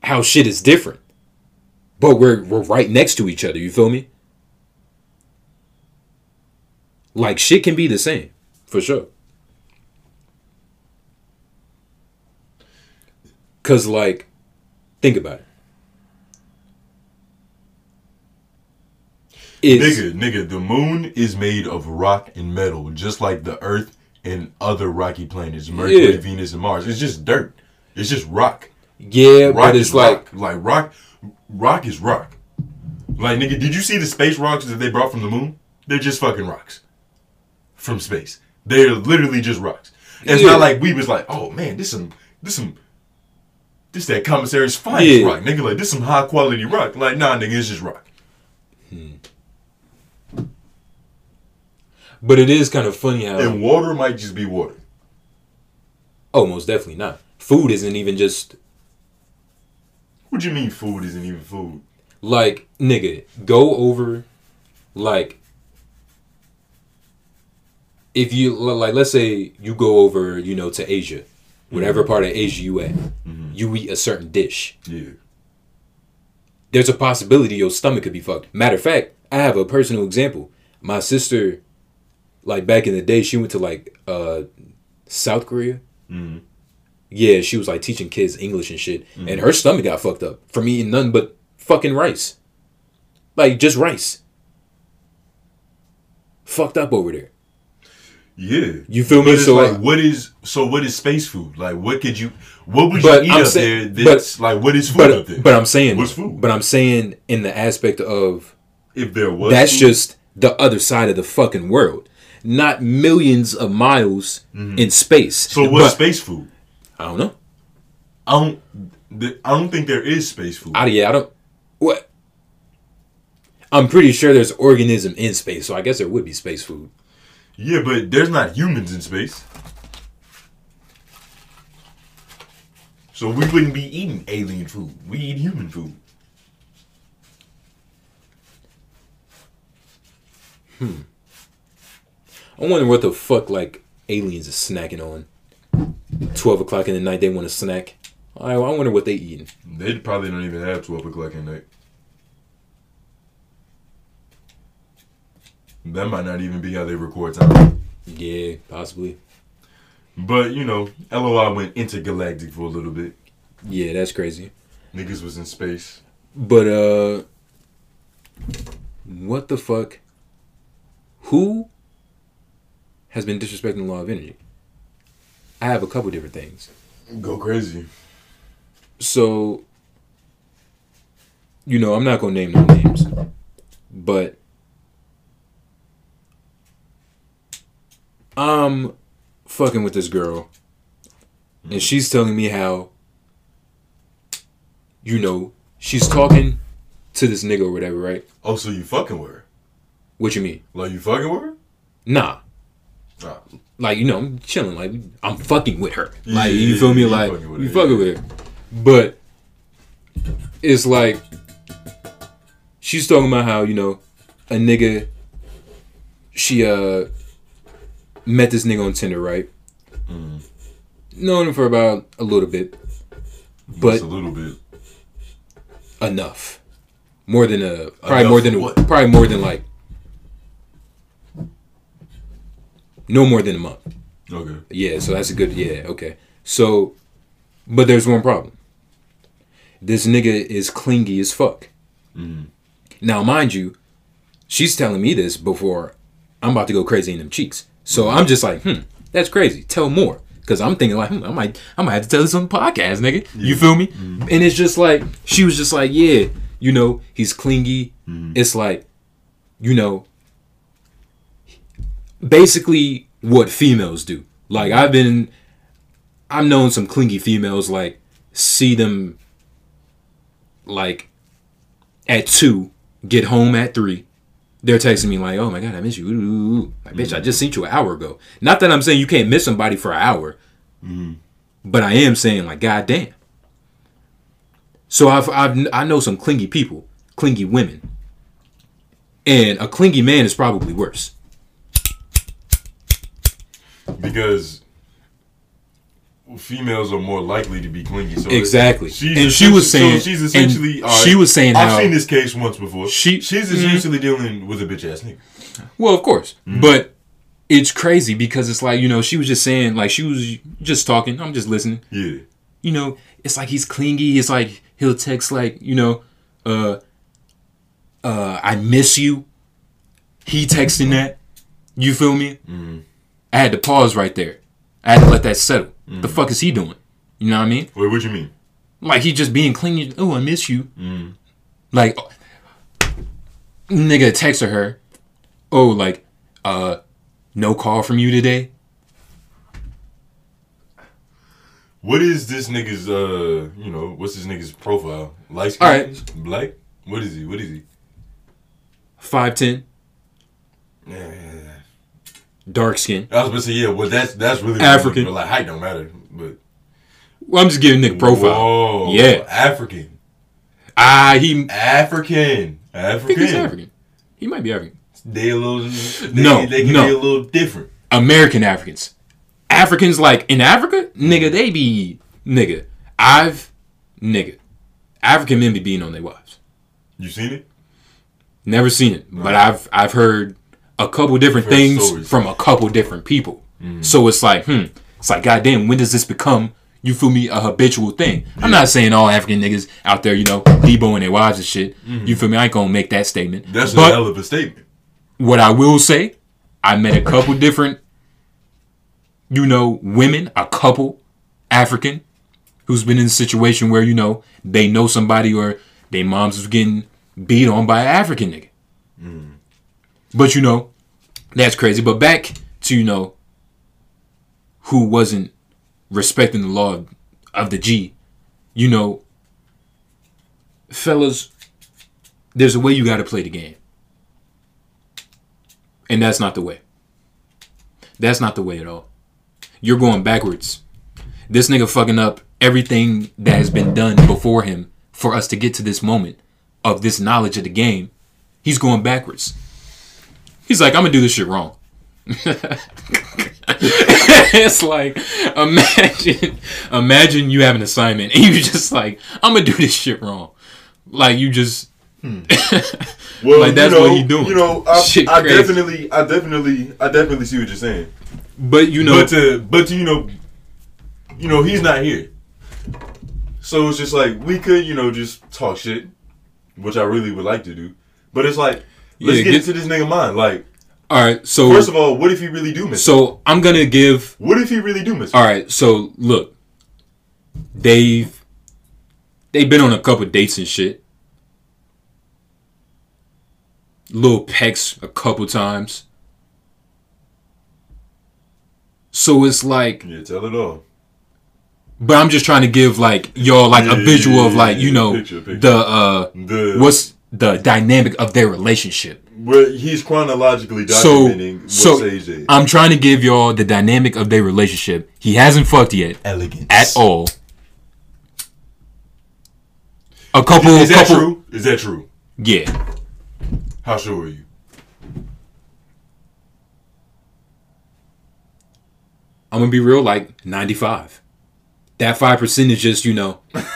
S2: how shit is different. But we're we're right next to each other, you feel me? Like shit can be the same, for sure. Cause like think about it. It's,
S3: Nigga, nigga, the moon is made of rock and metal, just like the Earth and other rocky planets, Mercury,
S2: Yeah.
S3: Venus, and Mars. It's just dirt. It's just rock.
S2: yeah,
S3: Rock
S2: but
S3: is
S2: it's like
S3: rock. like rock. Rock is rock. Like nigga, did you see the space rocks that they brought from the moon? They're just fucking rocks from space. They're literally just rocks. It's
S2: Yeah.
S3: not like we was like, oh man, this some this some this that commissary's finest
S2: Yeah.
S3: rock, nigga. Like this some high quality rock. Like nah, nigga, it's just rock. Hmm.
S2: But it is kind of funny how
S3: And water might just be water.
S2: Oh, most definitely not. Food isn't even just
S3: What do you mean food isn't even food?
S2: like nigga. Go over, like, if you like, let's say you go over, you know, to Asia, whatever mm-hmm. part of Asia you at, mm-hmm. you eat a certain dish.
S3: Yeah.
S2: There's a possibility your stomach could be fucked. Matter of fact, I have a personal example. My sister, like back in the day, she went to like uh South Korea.
S3: Mhm.
S2: Yeah, she was like teaching kids English and shit, and her stomach got fucked up from eating nothing but fucking rice, like just rice. Fucked up over there.
S3: Yeah.
S2: You feel me?
S3: But
S2: So,
S3: like,
S2: uh,
S3: what is so? What is space food? Like, what could you? What would
S2: But
S3: you eat
S2: I'm
S3: up
S2: say-
S3: there? That's like, what is food
S2: But
S3: up there?
S2: but I'm saying
S3: What's food?
S2: But I'm saying in the aspect of
S3: if there was,
S2: that's
S3: food,
S2: just the other side of the fucking world, not millions of miles in space.
S3: Mm-hmm. So what's
S2: But-
S3: space food?
S2: I don't know.
S3: I don't. I don't think there is space food.
S2: I, yeah, I don't. What? I'm pretty sure there's organism in space, so I guess there would be space food.
S3: yeah, but there's not humans in space. So we wouldn't be eating alien food. We eat human food.
S2: I wonder what the fuck like aliens are snacking on. Twelve o'clock in the night, they want to snack. I, I wonder what they eating.
S3: They probably don't even have twelve o'clock at night. That might not even be how they record time.
S2: Yeah, possibly.
S3: But you know, LOI went intergalactic for a little bit.
S2: Yeah, that's crazy.
S3: Niggas was in space.
S2: But uh, what the fuck? Who has been disrespecting the law of energy? I have a couple different things.
S3: Go crazy.
S2: So, you know, I'm not gonna name no names, but I'm fucking with this girl, and mm. she's telling me how, you know, she's talking to this nigga or whatever, right?
S3: Oh, so you fucking with her?
S2: What you mean?
S3: Like you fucking with her?
S2: Nah. Like you know, I'm chilling, like I'm fucking with her. Like you feel me? Like
S3: fucking
S2: you fucking with her, but it's like she's talking about how you know a nigga. She uh met this nigga on Tinder, right?
S3: Mm-hmm.
S2: Known him for about a little bit, but
S3: Just a little bit.
S2: enough. More than a probably
S3: Enough
S2: more than
S3: what?
S2: probably more than like no more than a month.
S3: Okay.
S2: Yeah, so that's a good yeah, okay. So but there's one problem. This nigga is clingy as fuck. Now mind you, she's telling me this before I'm about to go crazy in them cheeks. So I'm just like, hmm, that's crazy. Tell more. Cause I'm thinking like, hmm, I might I might have to tell this on the podcast, nigga. You feel me? And it's just like she was just like, yeah, you know, he's clingy. It's like, you know, basically what females do. Like I've been I've known some clingy females like see them like at two, get home at three. They're texting me like, "Oh my god, I miss you." Ooh. Like, bitch, I just seen you an hour ago. Not that I'm saying you can't miss somebody for an hour, mm-hmm. but I am saying like, god damn. So I've, I've I know some clingy people, clingy women, and a clingy man is probably worse.
S3: Because females are more likely to be clingy. So
S2: Exactly.
S3: She's
S2: And she was saying-
S3: so she's essentially. alright,
S2: she was saying
S3: I've
S2: how-
S3: seen this case once before.
S2: She-
S3: she's
S2: Mhm.
S3: essentially dealing with a bitch ass nigga.
S2: Well, of course,
S3: Mm-hmm.
S2: but it's crazy because it's like you know she was just saying like she was just talking. I'm just listening.
S3: Yeah.
S2: you know, it's like he's clingy. It's like he'll text like, you know, uh, uh, I miss you. He texting that. You feel me? I had to pause right there. I had to let that settle. The fuck is he doing? You know what I mean?
S3: Wait, what you mean?
S2: Like he just being clingy. Oh, I miss you. Like, nigga text her. Oh, like, uh, no call from you today.
S3: What is this nigga's? Uh, you know, what's this nigga's profile? Light skin?
S2: Alright.
S3: Black? What is he? What is he?
S2: Five ten,
S3: Yeah, yeah, yeah.
S2: Dark skin.
S3: I was to say yeah. Well, that's that's really
S2: African.
S3: Like height don't matter. But
S2: Well, I'm just giving nigga profile.
S3: Whoa,
S2: Yeah.
S3: African.
S2: Ah, he
S3: African.
S2: I think he's
S3: African.
S2: African. He might be African.
S3: They a little. They,
S2: No,
S3: they can
S2: no.
S3: be a little different.
S2: American Africans. Africans like in Africa, nigga, they be nigga. I've nigga. African men be beating on their wives.
S3: You seen it?
S2: Never seen it, but I've I've heard a couple different
S3: Heard
S2: things
S3: stories.
S2: from a couple different people. Mm. So it's like, hmm, it's like, goddamn, when does this become? You feel me? A habitual thing. I'm not saying all African niggas out there, you know, deboing their wives and shit. Mm-hmm. You feel me? I ain't gonna make that statement.
S3: That's
S2: but
S3: a hell of a statement.
S2: what I will say, I met a couple different you know, women, a couple African who's been in a situation where, you know, they know somebody or their moms was getting beat on by an African nigga. Mm. But you know, that's crazy. But back to, you know, who wasn't respecting the law of, the G, you know, fellas, there's a way you got to play the game. And that's not the way. That's not the way at all. You're going backwards. This nigga fucking up everything that has been done before him for us to get to this moment of this knowledge of the game. He's going backwards. He's like, I'm gonna do this shit wrong. it's like imagine imagine you have an assignment and you just like, I'm gonna do this shit wrong. Like you just hmm.
S3: Well,
S2: Like, that's
S3: you know,
S2: what he doing.
S3: You know, I,
S2: Shit
S3: I definitely, I definitely, I definitely see what you're saying.
S2: but you know
S3: but to, but to, you know, you know, he's not here. So it's just like we could, you know, just talk shit, which I really would like to do. But it's like, let's
S2: Yeah,
S3: get
S2: get-
S3: into this nigga mind. Like,
S2: all right, so
S3: first of all, what if he really do miss?
S2: so I'm gonna give
S3: What if he really do miss?
S2: All right, so look, they've they've been on a couple dates and shit. Little pecks a couple times. So it's like,
S3: Yeah, tell it all.
S2: but I'm just trying to give like y'all like
S3: Yeah,
S2: a visual
S3: yeah,
S2: of like you know
S3: picture, picture.
S2: the uh
S3: The
S2: what's the dynamic of their relationship.
S3: where he's chronologically
S2: So
S3: documenting
S2: so
S3: what stage they.
S2: I'm trying to give y'all the dynamic of their relationship. He hasn't fucked yet
S3: Elegance
S2: at all. A couple, of
S3: Is that
S2: couple,
S3: true? Is that true?
S2: yeah.
S3: How sure are you?
S2: I'm gonna be real, like 95. That five percent is just you know. that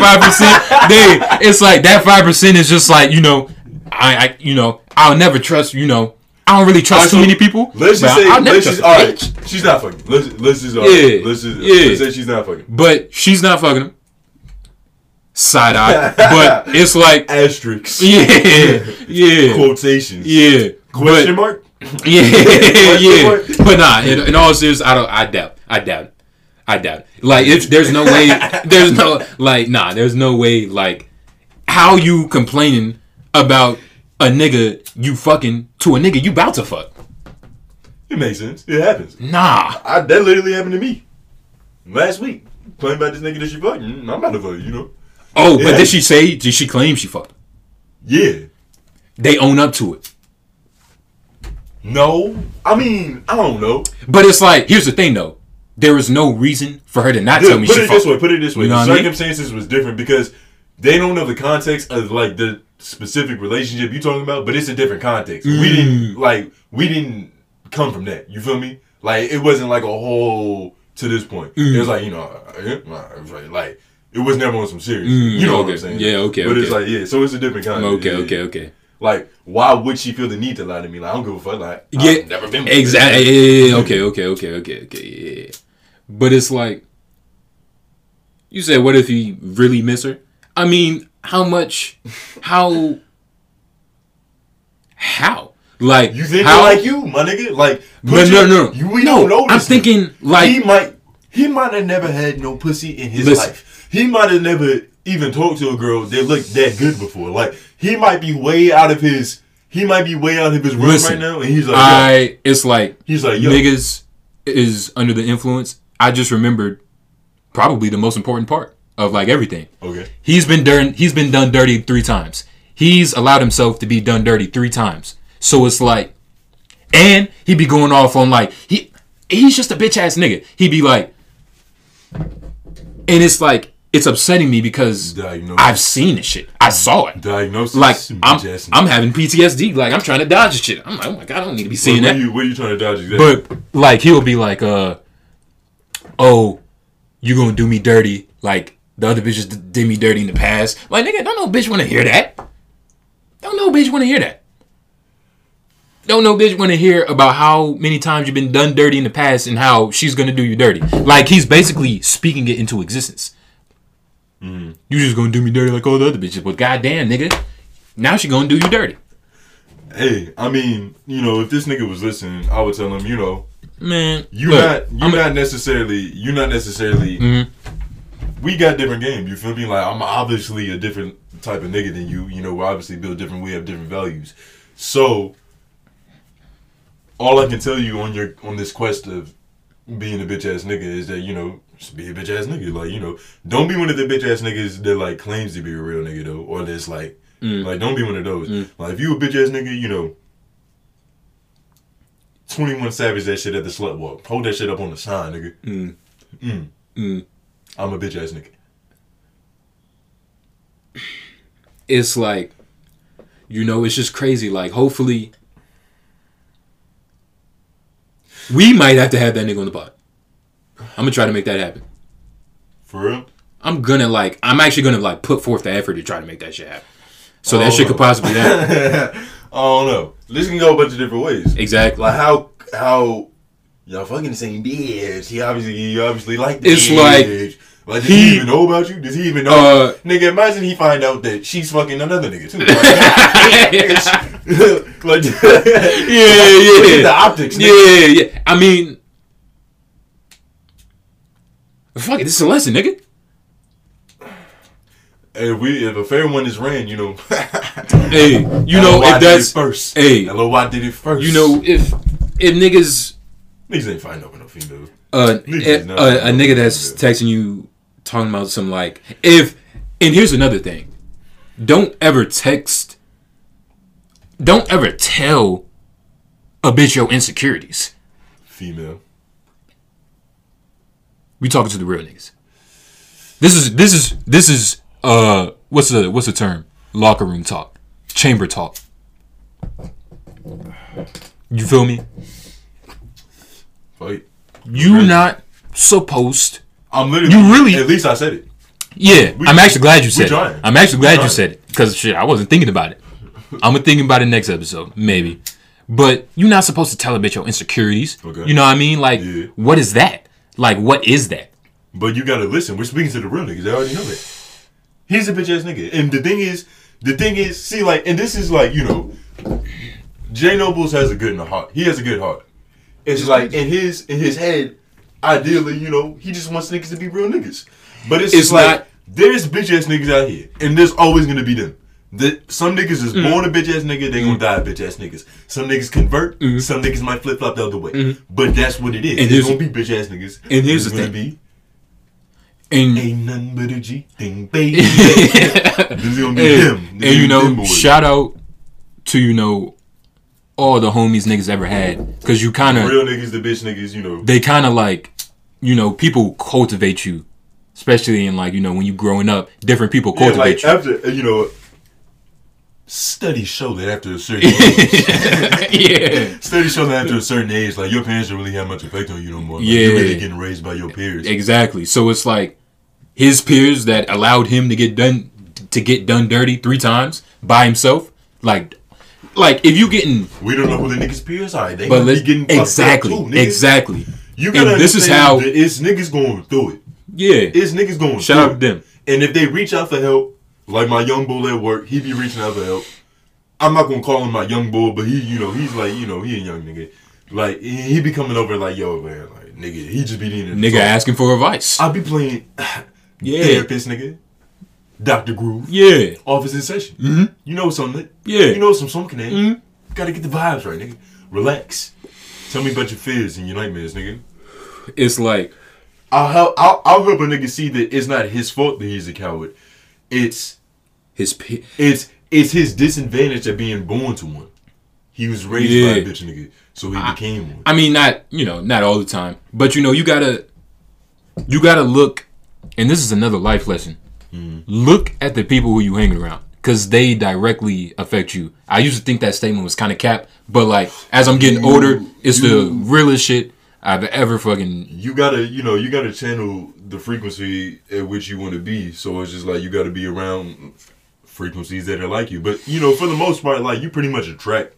S2: five percent, they it's like that five percent is just like you know, I, I you know I'll never trust you know I don't really trust too many people.
S3: Let's just say,
S2: I'll never
S3: let's just, all right,
S2: bitch.
S3: she's not fucking. Let's let's just, all right,
S2: Yeah,
S3: let's just,
S2: yeah.
S3: let's say she's not fucking.
S2: But she's not fucking him. Side eye, but it's like
S3: Asterisks,
S2: yeah, yeah,
S3: quotations,
S2: yeah.
S3: question
S2: but,
S3: mark.
S2: Yeah, yeah.
S3: mark?
S2: But nah, in, in all seriousness, I don't. I doubt. I doubt. It. I doubt. it. Like, if there's no way, there's no like, nah, there's no way. Like, how you complaining about a nigga you fucking to a nigga you about to fuck?
S3: It makes sense. It happens.
S2: Nah.
S3: I, that literally happened to me last week. Playing about this nigga that she fucking. mm, I'm about to fuck. You know.
S2: Oh, but
S3: Yeah.
S2: did she say? Did she claim she fucked?
S3: Yeah.
S2: They own up to it.
S3: No. I mean, I don't know.
S2: But it's like, here's the thing though. There is no reason for her to not tell me.
S3: Put it
S2: she
S3: this
S2: fucked.
S3: way. Put it this way.
S2: You know
S3: the
S2: I mean?
S3: circumstances was different because they don't know the context of like the specific relationship you talking about, but it's a different context. We
S2: Mm.
S3: didn't like we didn't come from that. You feel me? Like it wasn't like a whole to this point.
S2: Mm.
S3: It was like you know, uh, it was like, it was never on some serious. you know what. I'm saying?
S2: Mm, Yeah, okay,
S3: But it's like yeah, so it's a different context.
S2: Okay,
S3: Yeah,
S2: okay,
S3: yeah.
S2: okay.
S3: Like why would she feel the need to lie to me? Like I don't give a fuck. Like
S2: Yeah,
S3: I've never been
S2: exactly. Yeah, yeah, yeah, okay, okay, okay, okay, okay. Yeah. But it's like you said. What if he really miss her? I mean, how much? How? How? Like
S3: You think
S2: how?
S3: like you, my nigga? Like
S2: No,
S3: put
S2: no, no.
S3: You, we
S2: No,
S3: don't know.
S2: I'm
S3: this nigga.
S2: thinking, like-
S3: he might he might have never had no pussy in his
S2: Listen.
S3: life. He might have never even talked to a girl that looked that good before. Like he might be way out of his he might be way out of his room
S2: Listen,
S3: right now, and he's like.
S2: I. It's like
S3: he's like, yo,
S2: niggas is under the influence. I just remembered probably the most important part of like everything.
S3: okay,
S2: He's been done. He's been done dirty three times. He's allowed himself to be done dirty three times. So it's like, and he'd be going off on like he he's just a bitch ass nigga. He'd be like, and it's like it's upsetting me because
S3: Diagnosis.
S2: I've seen this shit. I saw it.
S3: diagnosis.
S2: Like I'm, I'm having PTSD. Like I'm trying to dodge this shit. I'm like, oh my god, I don't need to be seeing
S3: what,
S2: that.
S3: are you what are you trying to dodge exactly?
S2: But like he'll be like, uh, oh, you gonna do me dirty like the other bitches did me dirty in the past. Like nigga, don't no bitch want to hear that. Don't no bitch want to hear that. Don't no bitch want to hear about how many times you've been done dirty in the past and how she's gonna do you dirty. Like he's basically speaking it into existence. Mm. You just gonna do me dirty like all the other bitches, but goddamn nigga, now she gonna do you dirty.
S3: hey, I mean, you know, if this nigga was listening, I would tell him, you know,
S2: man.
S3: You
S2: look,
S3: not you not necessarily you not necessarily.
S2: Mhm.
S3: We got different game. You feel me? Like I'm obviously a different type of nigga than you. You know, we obviously build different. We have different values. So all I can tell you on your on this quest of being a bitch ass nigga is that you know just be a bitch ass nigga. Like you know, don't be one of the bitch ass niggas that like claims to be a real nigga though, or that's like
S2: Mm.
S3: like don't be one of those.
S2: Mm.
S3: Like if you a bitch ass nigga, you know. 21 Savage that shit at the slut walk. Hold that shit up on the sign, nigga.
S2: Mm.
S3: Mm.
S2: Mm.
S3: I'm a bitch ass nigga.
S2: it's like you know it's just crazy like hopefully we might have to have that nigga on the pod i'm gonna try to make that happen
S3: For real?
S2: i'm gonna like i'm actually gonna like put forth the effort to try to make that shit happen so
S3: Oh.
S2: that shit could possibly happen
S3: I don't know. This can go a bunch of different ways.
S2: exactly
S3: Like how how y'all fucking the same bitch. He obviously he obviously like the
S2: It's like,
S3: bitch. Like, does
S2: he-
S3: he, even know about you? Does he even know?
S2: Uh,
S3: nigga, imagine he find out that she's fucking another nigga too. Like, like
S2: yeah yeah
S3: the optics. Nigga.
S2: yeah yeah i mean fuck it this is a lesson nigga
S3: If we if a fair one is ran, you know.
S2: hey you know if
S3: did it
S2: that's
S3: first.
S2: hey
S3: LOI did it first.
S2: you know if if niggas
S3: niggas ain't fighting over no females.
S2: uh,
S3: Niggas
S2: a,
S3: is
S2: a, a nigga that's texting you talking about some like if and here's another thing don't ever text don't ever tell a bitch your insecurities
S3: Female.
S2: we talking to the real niggas this is this is this is uh what's the what's the term locker room talk chamber talk you feel me
S3: Fight.
S2: you
S3: Crazy.
S2: not supposed
S3: I'm literally.
S2: You really-
S3: At least I said it.
S2: Yeah,
S3: We-
S2: I'm actually glad you said it. I'm actually glad you said it because shit, I wasn't thinking about it. I'm gonna think about it next episode, maybe. But you're not supposed to tell a bitch your insecurities.
S3: Okay.
S2: You know what I mean? Like,
S3: Yeah.
S2: what is that? Like, what is that?
S3: But you gotta listen. We're speaking to the real niggas. They already know that. He's a bitch ass nigga. And the thing is, the thing is, see, like, and this is like, you know, J Noblez has a good in the heart. He has a good heart. It's like in his in his head, ideally, you know, he just wants niggas to be real niggas. But it's,
S2: It's
S3: like
S2: not-
S3: there's bitch ass niggas out here, and there's always gonna be them. That some niggas is
S2: Mm.
S3: born a bitch ass nigga, they gonna mm. die a bitch ass niggas. Some niggas convert, mm. some niggas might flip flop the other way. Mm. But that's what it is.
S2: And
S3: There's
S2: here's-
S3: gonna be bitch ass niggas.
S2: and here's
S3: There's
S2: the
S3: gonna
S2: thing.
S3: be
S2: And
S3: Ain't nothing but a G thing, baby. this is gonna be
S2: and,
S3: him.
S2: and you know, shout out to you know all the homies niggas ever had because you kind of
S3: real niggas, the bitch niggas, you know.
S2: they kind of like you know people cultivate you, especially in like you know when you growing up, different people
S3: Yeah,
S2: cultivate
S3: like
S2: you.
S3: after uh, you know, studies show that after a certain age,
S2: yeah.
S3: studies show that after a certain age, like your parents don't really have much effect on you no more. Like,
S2: Yeah.
S3: you're really getting raised by your peers.
S2: Exactly. So it's like his peers that allowed him to get done to get done dirty three times by himself. Like, like if you getting,
S3: We don't know who the niggas peers are. They
S2: but
S3: be getting
S2: exactly,
S3: too,
S2: exactly.
S3: You gotta
S2: And this is how-
S3: it's niggas going through it.
S2: Yeah.
S3: It's niggas going
S2: Shout
S3: through
S2: out to them.
S3: And if they reach out for help, like my young bull at work, he be reaching out for help. I'm not gonna call him my young bull, but he, you know, he's like, you know, he a young nigga. Like he, be coming over like, yo, man, like nigga, he just be needing.
S2: Nigga
S3: talk.
S2: asking for advice.
S3: I be playing
S2: Yeah.
S3: therapist, nigga. Doctor Groove.
S2: Yeah.
S3: Office in session.
S2: Mhm.
S3: You know something.
S2: Yeah.
S3: You know some something.
S2: Mhm.
S3: Gotta get the vibes right, nigga. Relax. Tell me about your fears and your nightmares, nigga.
S2: It's like,
S3: I'll help. I'll, I'll help a nigga see that it's not his fault that he's a coward. It's
S2: his pe-
S3: it's it's his disadvantage of being born to one. He was raised by a bitch nigga, so he became one.
S2: I mean, not you know, not all the time, but you know, you gotta, you gotta look, and this is another life lesson. Look at the people who you hanging around, cause they directly affect you. I used to think that statement was kind of cap, but like as I'm getting
S3: You-
S2: older, it's the realest shit I've ever fucking.
S3: You gotta, you know, you gotta channel the frequency at which you want to be. So it's just like you gotta be around frequencies that are like you. But you know, for the most part, like you pretty much attract.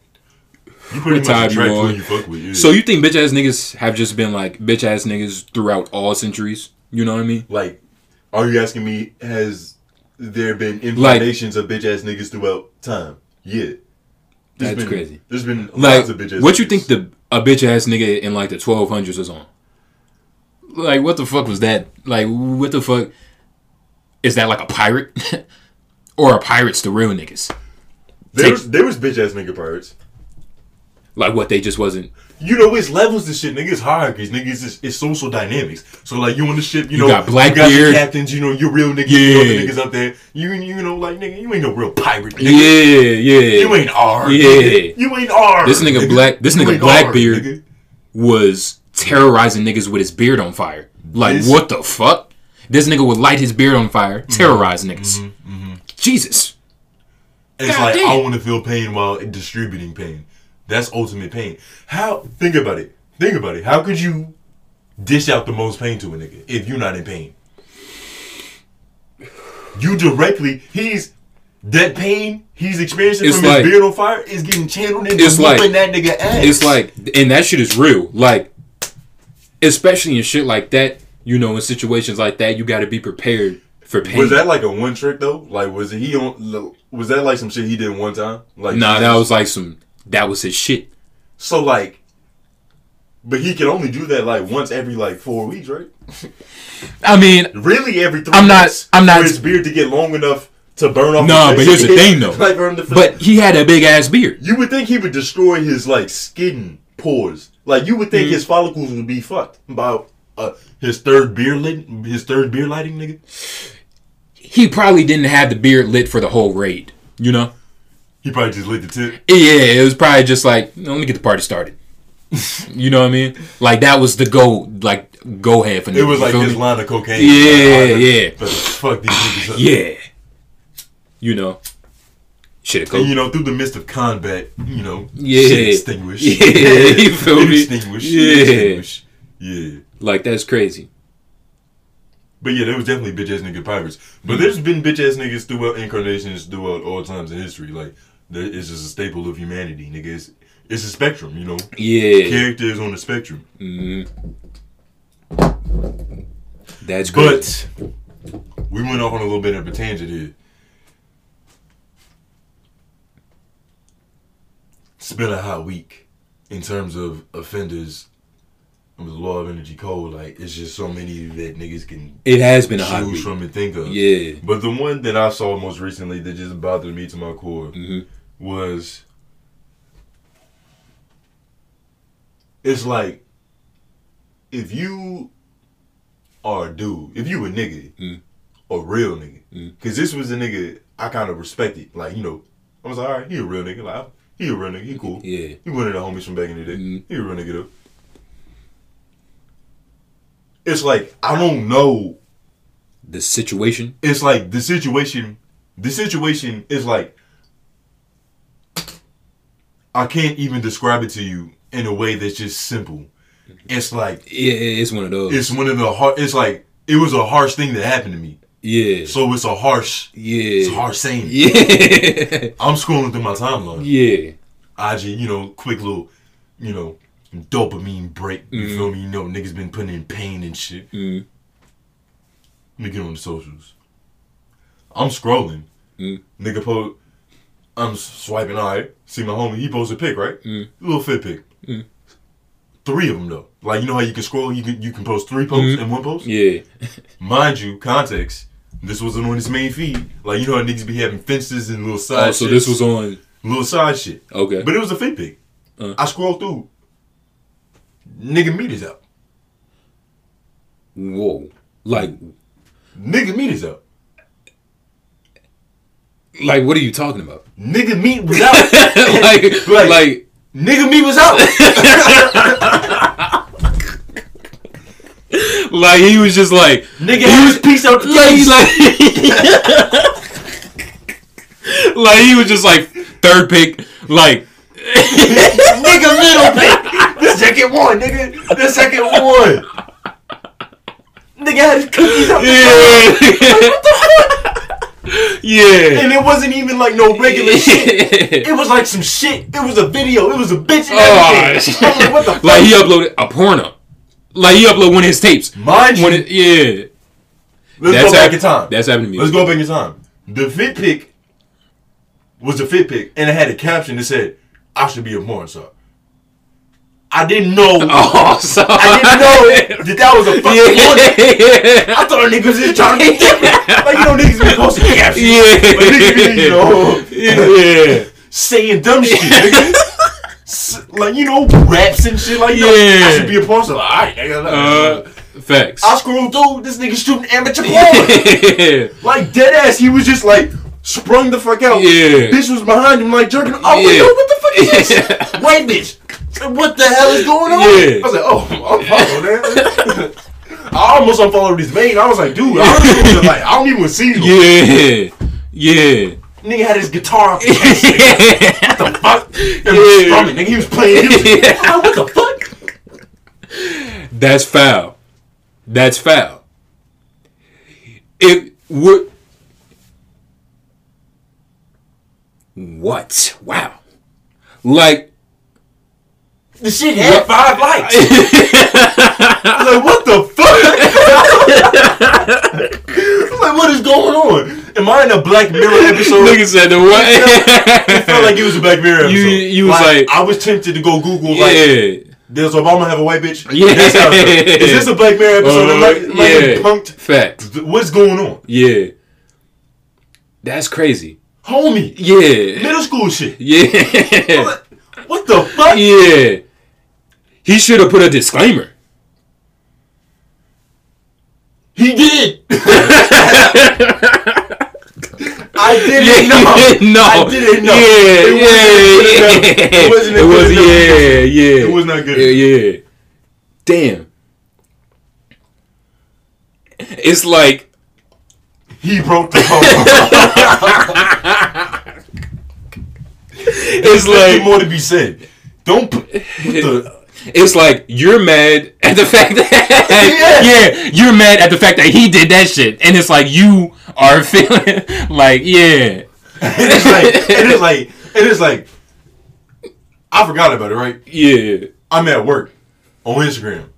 S3: You pretty much
S2: time you
S3: attract who you fuck with. Yeah.
S2: So you think bitch ass niggas have just been like bitch ass niggas throughout all centuries? You know what I mean?
S3: like, are you asking me? Has there been incarnations of bitch ass niggas throughout time? Yeah. There's
S2: That's
S3: been,
S2: crazy.
S3: There's been
S2: Like,
S3: lots of bitch ass.
S2: what you think the a bitch ass nigga in like the twelve hundreds was on. Like what the fuck was that? Like what the fuck? Is that like a pirate? or are pirates the real niggas?
S3: There was, there was bitch ass nigga pirates.
S2: Like what they just wasn't
S3: You know, it's levels to shit, nigga. It's hierarchies, nigga. It's, it's social dynamics. So, like, you on the ship, you,
S2: You
S3: know,
S2: got Blackbeard.
S3: you got your captains, you know, you real niggas, you know, the
S2: Yeah.
S3: niggas up there. You, you know, like, nigga, you ain't no real pirate, nigga.
S2: Yeah, yeah.
S3: You ain't R.
S2: Yeah.
S3: nigga. You ain't R.
S2: This nigga Black- this nigga
S3: R,
S2: Blackbeard.
S3: nigga.
S2: was terrorizing niggas with his beard on fire. Like
S3: This-
S2: what the fuck? This nigga would light his beard on fire,
S3: Mm-hmm.
S2: terrorize niggas. Jesus.
S3: It's
S2: God
S3: like
S2: damn.
S3: I want to feel pain while distributing pain. That's ultimate pain. How? Think about it. Think about it. How could you dish out the most pain to a nigga if you're not in pain? You directly. He's that pain he's experiencing
S2: It's
S3: from
S2: like-
S3: his beard on fire is getting channeled into
S2: It's like-
S3: that nigga ass.
S2: It's like and that shit is real. Like especially in shit like that, you know, in situations like that, you gotta be prepared for pain.
S3: Was that like a one trick though? Like was he on? Was that like some shit he did one time? Like
S2: nah, that was like some that was his shit.
S3: so like. But he can only do that like once every like four weeks, right?
S2: I mean,
S3: Really, every three
S2: I'm not- I'm not-
S3: for his beard to get long enough to burn off.
S2: Nah, but here's the thing, though.
S3: like him
S2: but he had a big ass beard.
S3: you would think he would destroy his like skin pores. Like you would think
S2: Mm-hmm.
S3: his follicles would be fucked by uh, his third beard lit, his third beer lighting nigga.
S2: He probably didn't have the beard lit for the whole raid, you know?
S3: He probably just lit the tip.
S2: Yeah, it was probably just like, let me get the party started. you know what I mean? Like that was the go, like go ahead for
S3: It was like his
S2: me?
S3: line of cocaine.
S2: Yeah,
S3: Like,
S2: yeah.
S3: But fuck these niggas up.
S2: Yeah, you know, shit.
S3: And you know, through the midst of combat, you know,
S2: Yeah.
S3: shit extinguished.
S2: Yeah, you feel me?
S3: Extinguished.
S2: Yeah.
S3: Extinguished. Yeah.
S2: Like that's crazy.
S3: But yeah, there was definitely bitch ass nigga pirates. But
S2: Mm-hmm.
S3: there's been bitch ass niggas throughout incarnations throughout all times in history. Like it's just a staple of humanity, nigga. It's, it's a spectrum, you know.
S2: Yeah,
S3: Character is on the spectrum.
S2: that's crazy.
S3: But we went off on a little bit of a tangent here. It's been a hot week in terms of offenders of the law of energy code. Like it's just so many that niggas can
S2: it has been a hot
S3: choose
S2: week.
S3: from and think of.
S2: Yeah,
S3: But the one that I saw most recently that just bothered me to my core
S2: Mhm.
S3: Was it's like if you are a dude, if you a nigga,
S2: Mm.
S3: a real nigga,
S2: Mm.
S3: because this was a nigga I kind of respected. Like you know, I was like, all right, he a real nigga. Like he a real nigga. He cool.
S2: yeah.
S3: He one of the homies from back in the day.
S2: Mhm.
S3: He a real nigga though. It's like I don't know
S2: The situation.
S3: it's like the situation the situation is like I can't even describe it to you in a way that's just simple. It's like
S2: Yeah, it's one of those.
S3: it's one of the hard it's like it was a harsh thing that happened to me.
S2: yeah,
S3: So it's a harsh
S2: yeah,
S3: it's a harsh saying.
S2: yeah,
S3: I'm scrolling through my timeline.
S2: yeah.
S3: IG, you know, quick little, you know, dopamine break. You
S2: Mhm.
S3: feel me? You know, niggas been putting in pain and shit.
S2: Mm.
S3: Let me get on the socials. I'm scrolling.
S2: Mm.
S3: Nigga post. I'm swiping. All right. See my homie. He posted a pic, right?
S2: Mm.
S3: Little fit pic.
S2: Mm.
S3: Three of them though. Like you know how you can scroll. You can you can post three posts
S2: Mhm.
S3: in one post.
S2: Yeah,
S3: Mind you, context. This wasn't on his main feed. Like you know how niggas be having fences and little side. Shit.
S2: Oh, so
S3: shits?
S2: this was on.
S3: little side shit.
S2: Okay,
S3: But it was a fit pic.
S2: Uh.
S3: I scrolled through. Nigga meat is out.
S2: whoa, like,
S3: Nigga meat is out.
S2: Like, what are you talking about?
S3: Nigga meat was out.
S2: like,
S3: Like-
S2: like,
S3: Nigga meat was out.
S2: like he was just like,
S3: Nigga he was piece out the
S2: like, like, like he was just like third pick, like,
S3: nigga middle pick. The second one, nigga. The second one. Nigga had his cookies out the
S2: yeah, yeah.
S3: And it wasn't even like no regular shit. It was like some shit. It was a video. It was a bitch and
S2: Oh,
S3: everything. I'm like, what the fuck?
S2: like he uploaded a porno. Like he uploaded one of his tapes.
S3: Mind you,
S2: it, yeah,
S3: let's
S2: that's
S3: go back
S2: hap-
S3: in time.
S2: That's happened to me.
S3: Let's go back in time. The fit pic was a fit pic, and it had a caption that said, "I should be a porn star." I didn't know.
S2: Oh,
S3: I didn't know that that was a fucking
S2: yeah.
S3: I thought niggas was trying to be different. Like you know, niggas be posting captions.
S2: Yeah.
S3: But niggas you know,
S2: yeah.
S3: saying dumb shit. Nigga. Like you know, raps and shit. Like you know,
S2: Yeah.
S3: I should be a porn star. Alright, nigga.
S2: Uh, facts.
S3: I scroll through. This nigga shooting amateur porn. like dead ass. He was just like sprung the fuck out.
S2: Yeah.
S3: Bitch was behind him like jerking. Oh,
S2: Yeah.
S3: yo, what the fuck is this? White bitch. What the hell is going on?
S2: Yeah.
S3: I was like, oh, I'm following that. I almost unfollowed his main. I was like, dude, I don't even like, I don't even see you.
S2: Yeah. Yeah.
S3: Nigga had his guitar. Up. what the fuck? And
S2: Yeah.
S3: was strumming. Nigga, he was playing. He was, I'm like, what the fuck?
S2: That's foul. That's foul. It would. What? Wow. Like,
S3: The shit had five likes. I was like, what the fuck? I was like, what is going on? Am I in a Black Mirror episode?
S2: nigga said the what?
S3: it felt like it was a Black Mirror episode.
S2: You- you was like-
S3: I was tempted to go Google like,
S2: yeah.
S3: does Obama have a white bitch?
S2: Yeah.
S3: Is this a Black Mirror episode?
S2: Uh,
S3: Am I, am I
S2: yeah.
S3: punked?
S2: Facts.
S3: What's going on,
S2: Yeah. That's crazy.
S3: homie?
S2: Yeah.
S3: Middle school shit.
S2: Yeah.
S3: What the fuck?
S2: Yeah. He should have put a disclaimer.
S3: He did. I didn't
S2: Yeah,
S3: know.
S2: no.
S3: I didn't know.
S2: Yeah,
S3: It wasn't
S2: yeah,
S3: good. It wasn't
S2: It was, yeah, yeah.
S3: It was not good
S2: Yeah, yeah. Damn. It's like,
S3: He broke the phone.
S2: it's like,
S3: more to be said. Don't put what the.
S2: It's like you're mad at the fact that, yeah, you're mad at the fact that he did that shit, and it's like you are feeling like, yeah,
S3: It is like it is like it is like. I forgot about it. Right,
S2: yeah,
S3: I'm at work on Instagram,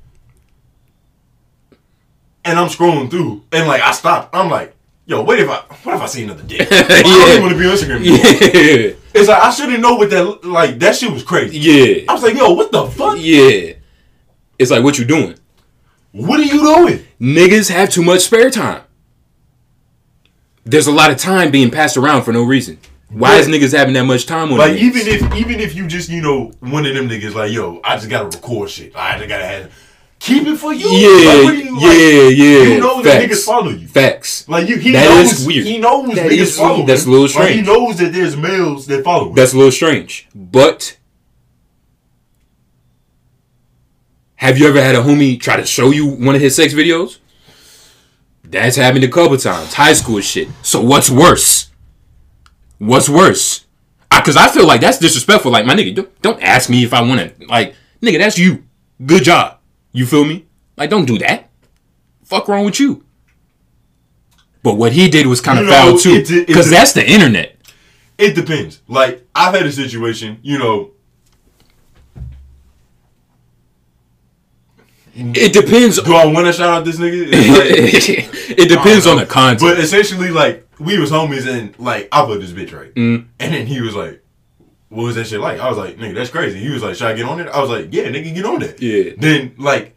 S3: and I'm scrolling through, and like I stopped. I'm like, yo, wait if I what if I see another dick? I don't even want to be on Instagram. Anymore.
S2: yeah,
S3: It's like I shouldn't know what that like. That shit was crazy.
S2: yeah,
S3: I was like, yo, what the fuck?
S2: yeah. It's like what you doing?
S3: What are you doing?
S2: Niggas have too much spare time. There's a lot of time being passed around for no reason. Why is niggas having that much time on
S3: Like even if even if you just you know one of them niggas like yo, I just gotta record shit. I just gotta have keep it for you.
S2: Yeah,
S3: Like, what do you,
S2: yeah,
S3: like,
S2: yeah.
S3: You know that
S2: Facts.
S3: niggas follow you.
S2: Facts.
S3: Like you, he
S2: That
S3: knows.
S2: is weird.
S3: He knows
S2: That
S3: niggas
S2: is-
S3: follow.
S2: that's
S3: him.
S2: a little
S3: Like, he knows that there's males that follow. him.
S2: That's a little strange. But have you ever had a homie try to show you one of his sex videos? That's happened a couple times. High school shit. So what's worse? What's worse? Because I, feel like that's disrespectful. Like, my nigga, don't, don't ask me if I want to. Like, nigga, that's you. Good job. You feel me? Like, don't do that. Fuck wrong with you? But what he did was kind of
S3: You know,
S2: foul too.
S3: it's a- it's
S2: Because that's the internet.
S3: It depends. Like I've had a situation, you know.
S2: It depends.
S3: Do I want to shout out this nigga? Like-
S2: it depends on the
S3: know.
S2: content.
S3: But essentially, like we was homies, and like I put this bitch right,
S2: Mm.
S3: and then he was like, "What was that shit like?" I was like, "Nigga, that's crazy." He was like, "Should I get on it?" I was like, "Yeah, nigga, get on that."
S2: Yeah.
S3: Then like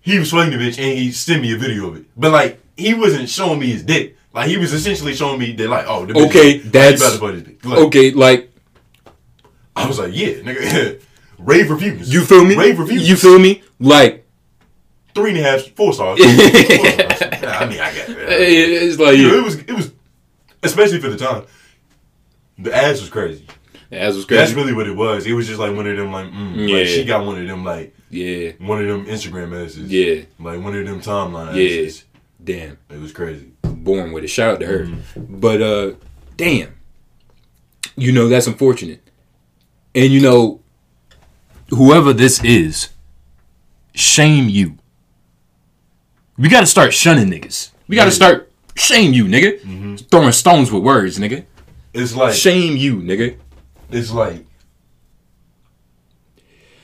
S3: he was swinging the bitch, and he sent me a video of it, but like he wasn't showing me his dick. Like he was essentially showing me that like, oh, the bitch,
S2: Okay, that's-
S3: about to butt his dick. Like,
S2: okay, like
S3: I was like, yeah, nigga, rave reviews.
S2: you feel me?
S3: Rave reviews.
S2: You feel me? Like
S3: three and a half, four stars. Four stars. I mean, I got it.
S2: it's like
S3: You know, it
S2: yeah.
S3: was it was especially for the time. The ass was crazy.
S2: Was
S3: That's really what it was. It was just like one of them like, mm,
S2: Yeah.
S3: like she got one of them like
S2: Yeah,
S3: one of them Instagram asses.
S2: yeah,
S3: Like one of them timeline
S2: Yeah.
S3: asses.
S2: damn.
S3: It was crazy.
S2: Born with a shout out to her,
S3: Mm-hmm.
S2: but uh, damn. You know that's unfortunate, and you know, whoever this is, shame you. We got to start shunning niggas. We got to
S3: Yeah.
S2: start shame you, nigga. Throwing stones with words, nigga.
S3: It's like
S2: Shame you, nigga.
S3: It's like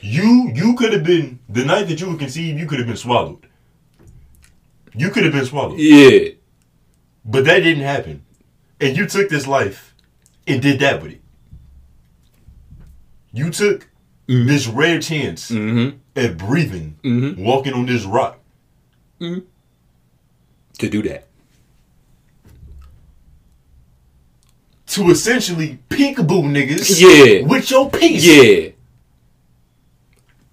S3: you you could have been the night that you were conceived, you could have been swallowed. You could have been swallowed.
S2: Yeah.
S3: But that didn't happen. And you took this life and did that with it. You took this rare chance
S2: Mm-hmm.
S3: at breathing,
S2: Mhm.
S3: walking on this rock.
S2: To do that.
S3: To essentially peekaboo niggas
S2: Yeah.
S3: with your piece.
S2: Yeah.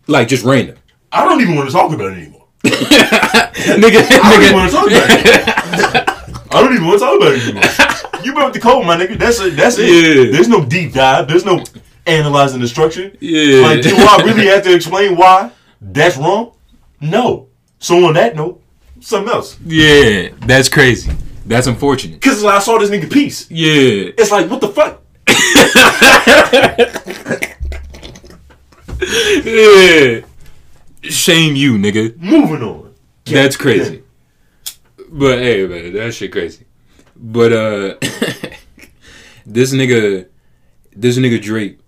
S2: Like just random.
S3: I don't even want to talk about it anymore.
S2: nigga,
S3: I don't even
S2: nigga.
S3: want to talk about it. I don't even want to talk about it anymore. You broke the code, my nigga. That's it. That's it.
S2: Yeah.
S3: There's no deep dive. There's no analyzing the structure.
S2: Yeah.
S3: Like, do I really have to explain why that's wrong? No. So on that note, something else.
S2: Yeah, that's crazy. That's unfortunate.
S3: Cause I saw this nigga piece.
S2: Yeah.
S3: It's like, what the fuck?
S2: Yeah. Shame you, nigga.
S3: Moving on.
S2: That's crazy. But hey, man, that shit crazy. But uh, this nigga, this nigga Drake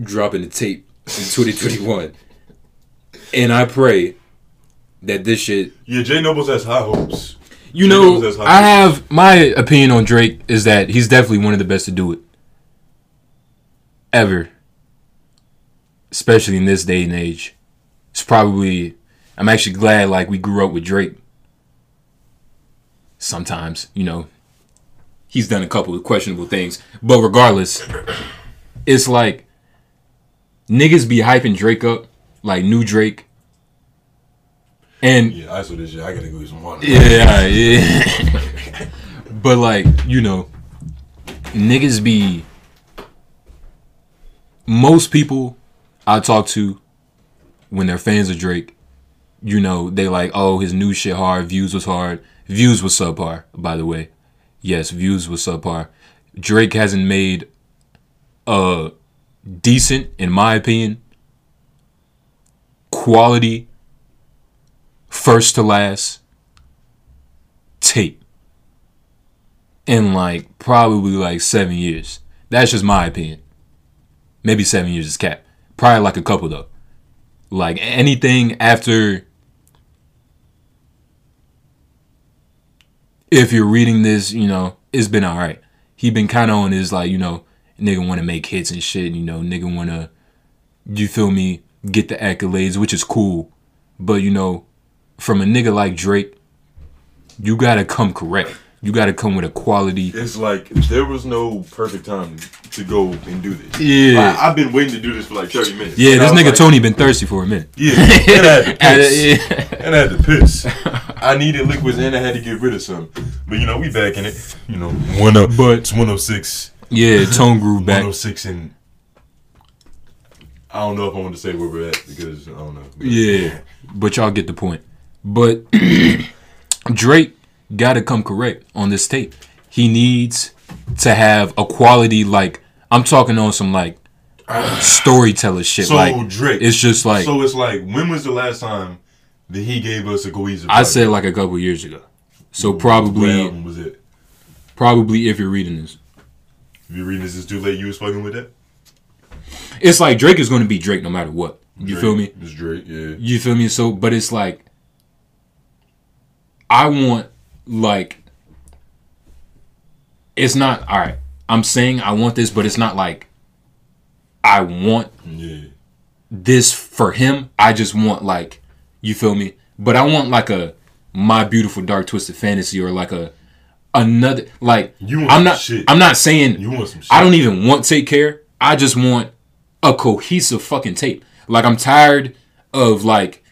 S2: dropping the tape in 2021, and I pray that this shit.
S3: Yeah, J Noblez has high hopes.
S2: You know,
S3: Noblez has high
S2: I have my opinion on Drake is that he's definitely one of the best to do it ever, especially in this day and age. It's probably. I'm actually glad like we grew up with Drake. Sometimes, you know, he's done a couple of questionable things, but regardless, it's like niggas be hyping Drake up, like new Drake, and
S3: Yeah, I saw this shit. I gotta go get some water.
S2: yeah, yeah. but like, you know, niggas be most people I talk to when they're fans of Drake, you know, they like, oh, his new shit hard, views was hard. Views was subpar, by the way. Yes, views was subpar. Drake hasn't made a decent, in my opinion, quality first to last tape in like probably like seven years. That's just my opinion. Maybe seven years is cap. Probably like a couple though. Like anything after. If you're reading this, you know it's been alright. He been kind of on his like you know nigga want to make hits and shit. You know nigga want to, you feel me, get the accolades, which is cool. But you know, from a nigga like Drake, you gotta come correct. You gotta come with a quality.
S3: It's like there was no perfect time to go and do this.
S2: Yeah.
S3: Like, I've been waiting to do this for like 30 minutes.
S2: Yeah,
S3: And
S2: this nigga
S3: like,
S2: Tony been thirsty for a minute.
S3: Yeah, and I had to piss.
S2: Uh, yeah.
S3: And I had to piss. I needed liquids and I had to get rid of some. But you know, we back in it. You know, one up,
S2: But-
S3: it's 106.
S2: Yeah, Tone Groove back.
S3: 106 and I don't know if I want to say where we're at because I don't know.
S2: Yeah, but y'all get the point. But Drake got to come correct on this tape. He needs to have a quality like I'm talking on some like storyteller shit.
S3: So
S2: like
S3: Drake,
S2: it's just like
S3: so it's like when was the last time that he gave us a cohesive?
S2: I said like a couple years ago. So
S3: What
S2: probably
S3: album was it?
S2: probably if you're reading this,
S3: If you're reading this, it's too late. You was fucking with that.
S2: it's like Drake is going to be Drake no matter what. You
S3: Drake.
S2: feel me?
S3: It's Drake. Yeah.
S2: You feel me? So, but it's like, I want like, it's not all right. I'm saying I want this, but it's not like I want
S3: Yeah.
S2: this for him. I just want like, you feel me? But I want like a my beautiful dark twisted fantasy or like a another like.
S3: You want
S2: I'm not.
S3: shit.
S2: I'm not saying
S3: You want some shit.
S2: I don't even want take care. I just want a cohesive fucking tape. Like I'm tired of like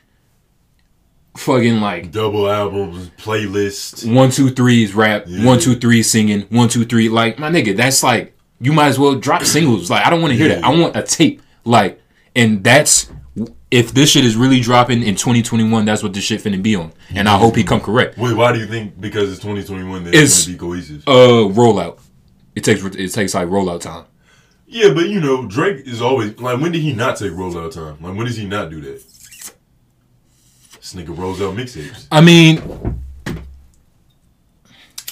S2: fucking like
S3: double albums, playlist.
S2: one two threes rap,
S3: Yeah.
S2: one two three singing, one two three. Like my nigga, that's like you might as well drop singles. Like I don't want to hear that.
S3: Yeah.
S2: I want a tape. Like and that's if this shit is really dropping in 2021, that's what this shit finna be on. And I hope he come correct.
S3: Wait, why do you think? Because it's 2021 that
S2: It's-
S3: it's gonna be cohesive.
S2: Uh, rollout. It takes it takes like rollout time.
S3: yeah, but you know, Drake is always like. When did he not take rollout time? Like, when does he not do that? This nigga rolls out mixtapes.
S2: I mean,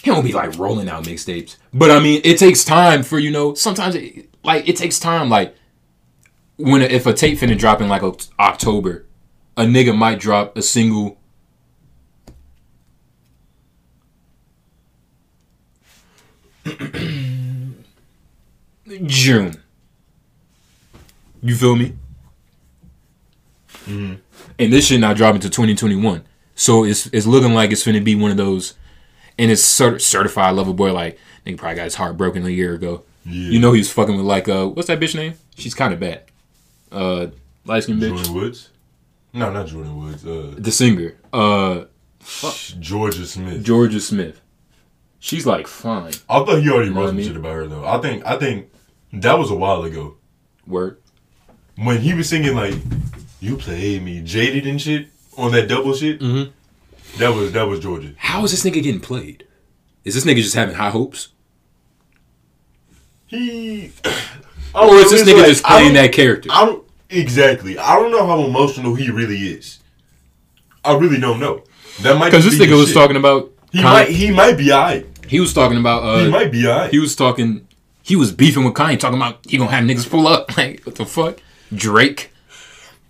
S2: he don't be like rolling out mixtapes, but I mean, it takes time for you know. Sometimes, it, like it takes time. Like when if a tape finna drop in like Oct- October, a nigga might drop a single. June. You feel me? Mm-hmm. And this shit not dropping to 2021. So it's it's looking like it's gonna be one of those, and it's cert- Certified Lover Boy. Like nigga probably got his heart broken a year ago.
S3: Yeah.
S2: You know he was fucking with like uh what's that bitch name? She's kind of bad. Uh, light skin bitch,
S3: Jordyn Woods? No, not Jordyn Woods. Uh,
S2: the singer. Uh,
S3: fuck. Jorja Smith.
S2: Jorja Smith. She's like fine.
S3: I thought he already
S2: know
S3: wrote
S2: I
S3: some
S2: mean?
S3: shit about her though. I think I think that was a while ago
S2: Word.
S3: when he was singing like "You Play Me," jaded and shit on that double shit.
S2: Mhm.
S3: That was that was Jorja.
S2: How is this nigga getting played? Is this nigga just having high hopes,
S3: He
S2: or is this nigga
S3: like,
S2: just playing that character?
S3: I don't exactly. I don't know how emotional he really is. I really don't know. That might
S2: Because this nigga was
S3: shit.
S2: talking about.
S3: He
S2: Con-
S3: might he might be alright.
S2: He was talking about. Uh,
S3: He might be alright.
S2: He was talking. He was beefing with Kanye, talking about he gonna have niggas pull up. Like what the fuck? Drake,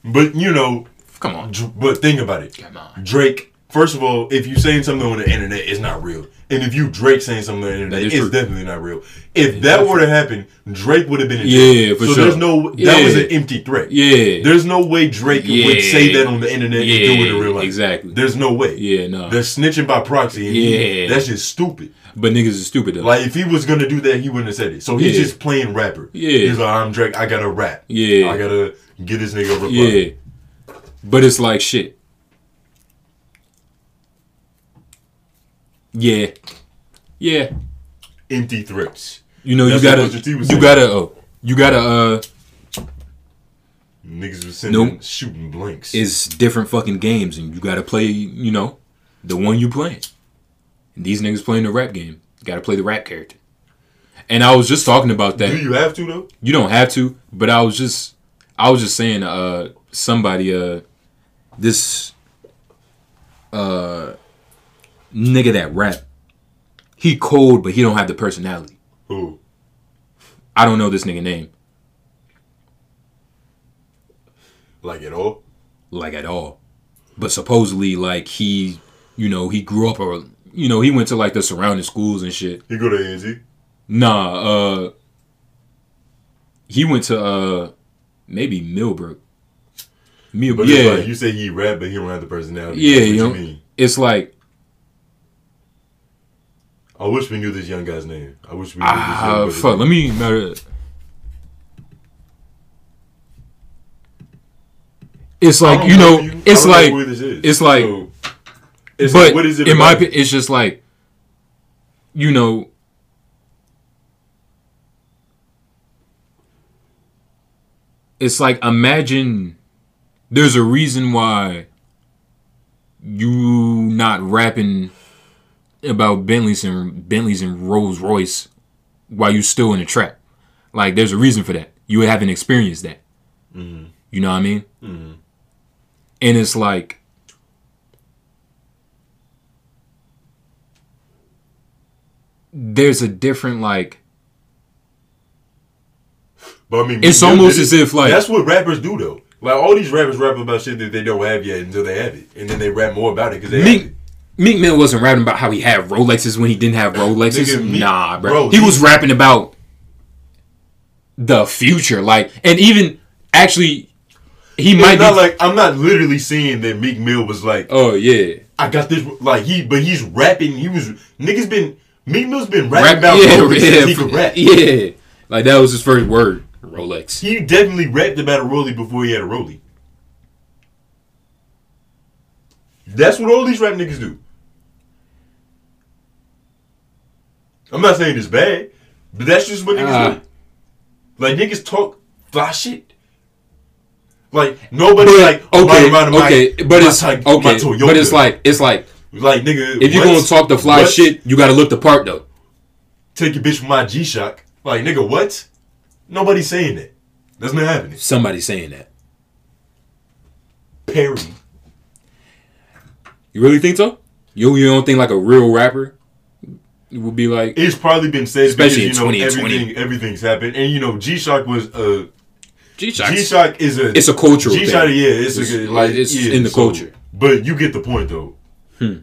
S3: But you know,
S2: come on,
S3: but think about it.
S2: come on.
S3: Drake. First of all, if you saying something on the internet, it's not real. And if you Drake saying something on the internet, it's
S2: true.
S3: definitely not real. If that were to happen, Drake would have been in
S2: Yeah,
S3: jail.
S2: for
S3: so
S2: sure.
S3: there's no that
S2: Yeah.
S3: was an empty threat.
S2: Yeah,
S3: There's no way Drake
S2: Yeah.
S3: would say that on the internet and do it in real life.
S2: exactly.
S3: There's no way.
S2: Yeah, no.
S3: They're snitching by proxy.
S2: Yeah.
S3: that's just stupid.
S2: But niggas is stupid though.
S3: Like if he was gonna do that, he wouldn't have said it. So he's
S2: Yeah.
S3: just playing rapper.
S2: Yeah.
S3: He's like, I'm Drake. I gotta rap.
S2: Yeah.
S3: I gotta get this nigga a reply.
S2: yeah, but it's like shit. Yeah, yeah.
S3: Empty threats.
S2: You know
S3: That's
S2: you gotta,
S3: Pusha T was
S2: you
S3: saying.
S2: gotta, oh, you gotta. Uh,
S3: Niggas was sending
S2: Nope.
S3: shooting blanks.
S2: it's different fucking games, and you gotta play. You know, the one you playing. And these niggas playing the rap game. You gotta play the rap character. And I was just talking about that.
S3: do you have to though?
S2: You don't have to, but I was just I was just saying uh somebody uh this uh nigga that rap he cold but he don't have the personality.
S3: Who?
S2: I don't know this nigga name
S3: Like at all?
S2: like at all. But supposedly like he you know, he grew up or you know, he went to like the surrounding schools and shit.
S3: He go to ANZ?
S2: Nah, uh he went to uh maybe Millbrook. Mill,
S3: But
S2: yeah.
S3: like you say he rap, but he don't have the personality.
S2: Yeah,
S3: what
S2: you know,
S3: mean?
S2: it's like
S3: I wish we knew this young guy's name. I wish we knew this
S2: ah
S3: young
S2: fuck.
S3: name.
S2: Let me matter. It's like you know,
S3: you.
S2: It's like,
S3: this
S2: it's like,
S3: So, it's
S2: but
S3: like, what is it?
S2: in my
S3: about-
S2: opinion, it's just like, you know, it's like imagine there's a reason why you not rapping about Bentleys and Bentleys and Rolls Royce while you still in the trap. Like there's a reason for that. You haven't experienced that. Mm-hmm. You know what I mean? Mm-hmm. And it's like there's a different like
S3: But I mean,
S2: It's almost as if, like-
S3: that's what rappers do though. Like all these rappers rap about shit that they don't have yet until they have it, and then they rap more about it because they have
S2: Meek
S3: it.
S2: Meek Mill wasn't rapping about how he had Rolexes when he didn't have Rolexes.
S3: Nigga,
S2: nah, bro.
S3: bro,
S2: he was rapping about the future, like, and even actually, he might
S3: It's
S2: be
S3: not like I'm not literally saying that Meek Mill was like,
S2: Oh yeah,
S3: I got this. Like he, but he's rapping. He was niggas been Meek Mill's been rapping
S2: rap,
S3: about
S2: yeah,
S3: Rolex since he could rap.
S2: yeah. Like that was his first word, Rolex.
S3: He definitely rapped about a Rollie before he had a Rollie. That's what all these rap niggas do. I'm not saying it's bad, but that's just what niggas
S2: Ah.
S3: do. Like niggas talk fly shit. Like nobody
S2: But,
S3: like oh,
S2: okay,
S3: my- my-
S2: okay, but
S3: my
S2: it's
S3: Ty-
S2: okay,
S3: my
S2: but it's like it's like
S3: like nigga.
S2: if you're gonna talk the fly
S3: What?
S2: shit, you gotta look the part though.
S3: take your bitch from my G Shock. Like nigga, what? Nobody's saying that. That's not happening.
S2: Somebody's saying that.
S3: Perry.
S2: You really think so? You you don't think like a real rapper would be like?
S3: It's probably been said
S2: Especially
S3: because, you know,
S2: in 2020.
S3: everything everything's happened, and you know G Shock was a
S2: G
S3: G Shock G Shock is a
S2: It's a cultural
S3: G Shock, yeah, it's,
S2: It's-
S3: a good, like
S2: it's
S3: yeah,
S2: in the
S3: so-
S2: culture.
S3: But you get the point though. Hmm.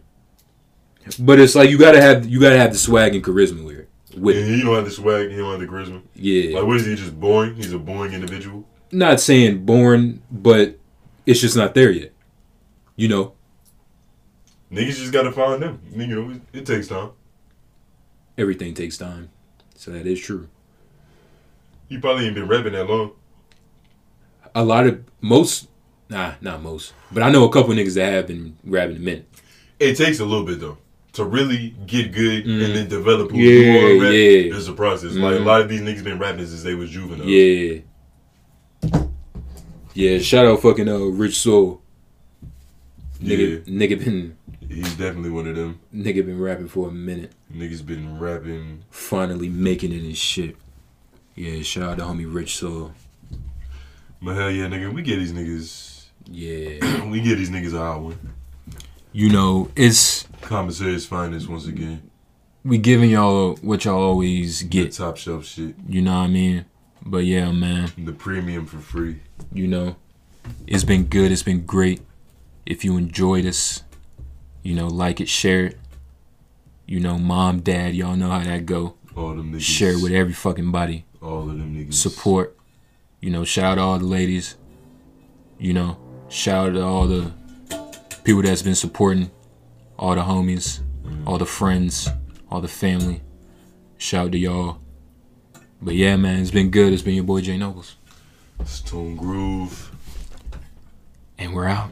S2: But it's like you gotta have you gotta have the swag and charisma with it. With it.
S3: he don't have the swag, he don't have the charisma.
S2: Yeah.
S3: Like what is he? Just boring? He's a boring individual.
S2: Not saying born, but It's just not there yet. You know,
S3: Niggas just gotta find them. You know, it, it takes time.
S2: everything takes time. So that is true.
S3: He probably ain't been rapping that long.
S2: A lot of most, nah, not most, but I know a couple niggas that have been rapping a minute.
S3: It takes a little bit though to really get good
S2: Mm.
S3: and then develop who
S2: Yeah,
S3: you are. Rap.
S2: yeah.
S3: It's a process. Like a
S2: Mhm.
S3: lot of these niggas been rapping since they was juvenile.
S2: Yeah. Yeah, shout out fucking uh Rich Soul. Nigga, nigga been
S3: He's definitely one of them.
S2: nigga been rapping for a minute.
S3: Niggas been rapping.
S2: Finally making it and shit. Yeah, shout out to homie Rich Soul.
S3: But hell yeah, nigga, we get these niggas.
S2: Yeah.
S3: we get these niggas a hot one.
S2: You know, it's
S3: Commissary's finest once again.
S2: we giving y'all what y'all always
S3: Get
S2: get.
S3: top shelf shit.
S2: You know what I mean? But yeah, man.
S3: The premium for free.
S2: you know it's been good it's been great if you enjoyed us you know like it share it you know mom dad y'all know how that go
S3: All them niggas.
S2: share it with every fucking body
S3: all of them niggas.
S2: support you know shout out to all the ladies you know shout out to all the people that's been supporting all the homies all the friends all the family. Shout out to y'all. But yeah man it's been good. It's been your boy J Noblez.
S3: Tone Groove.
S2: and we're out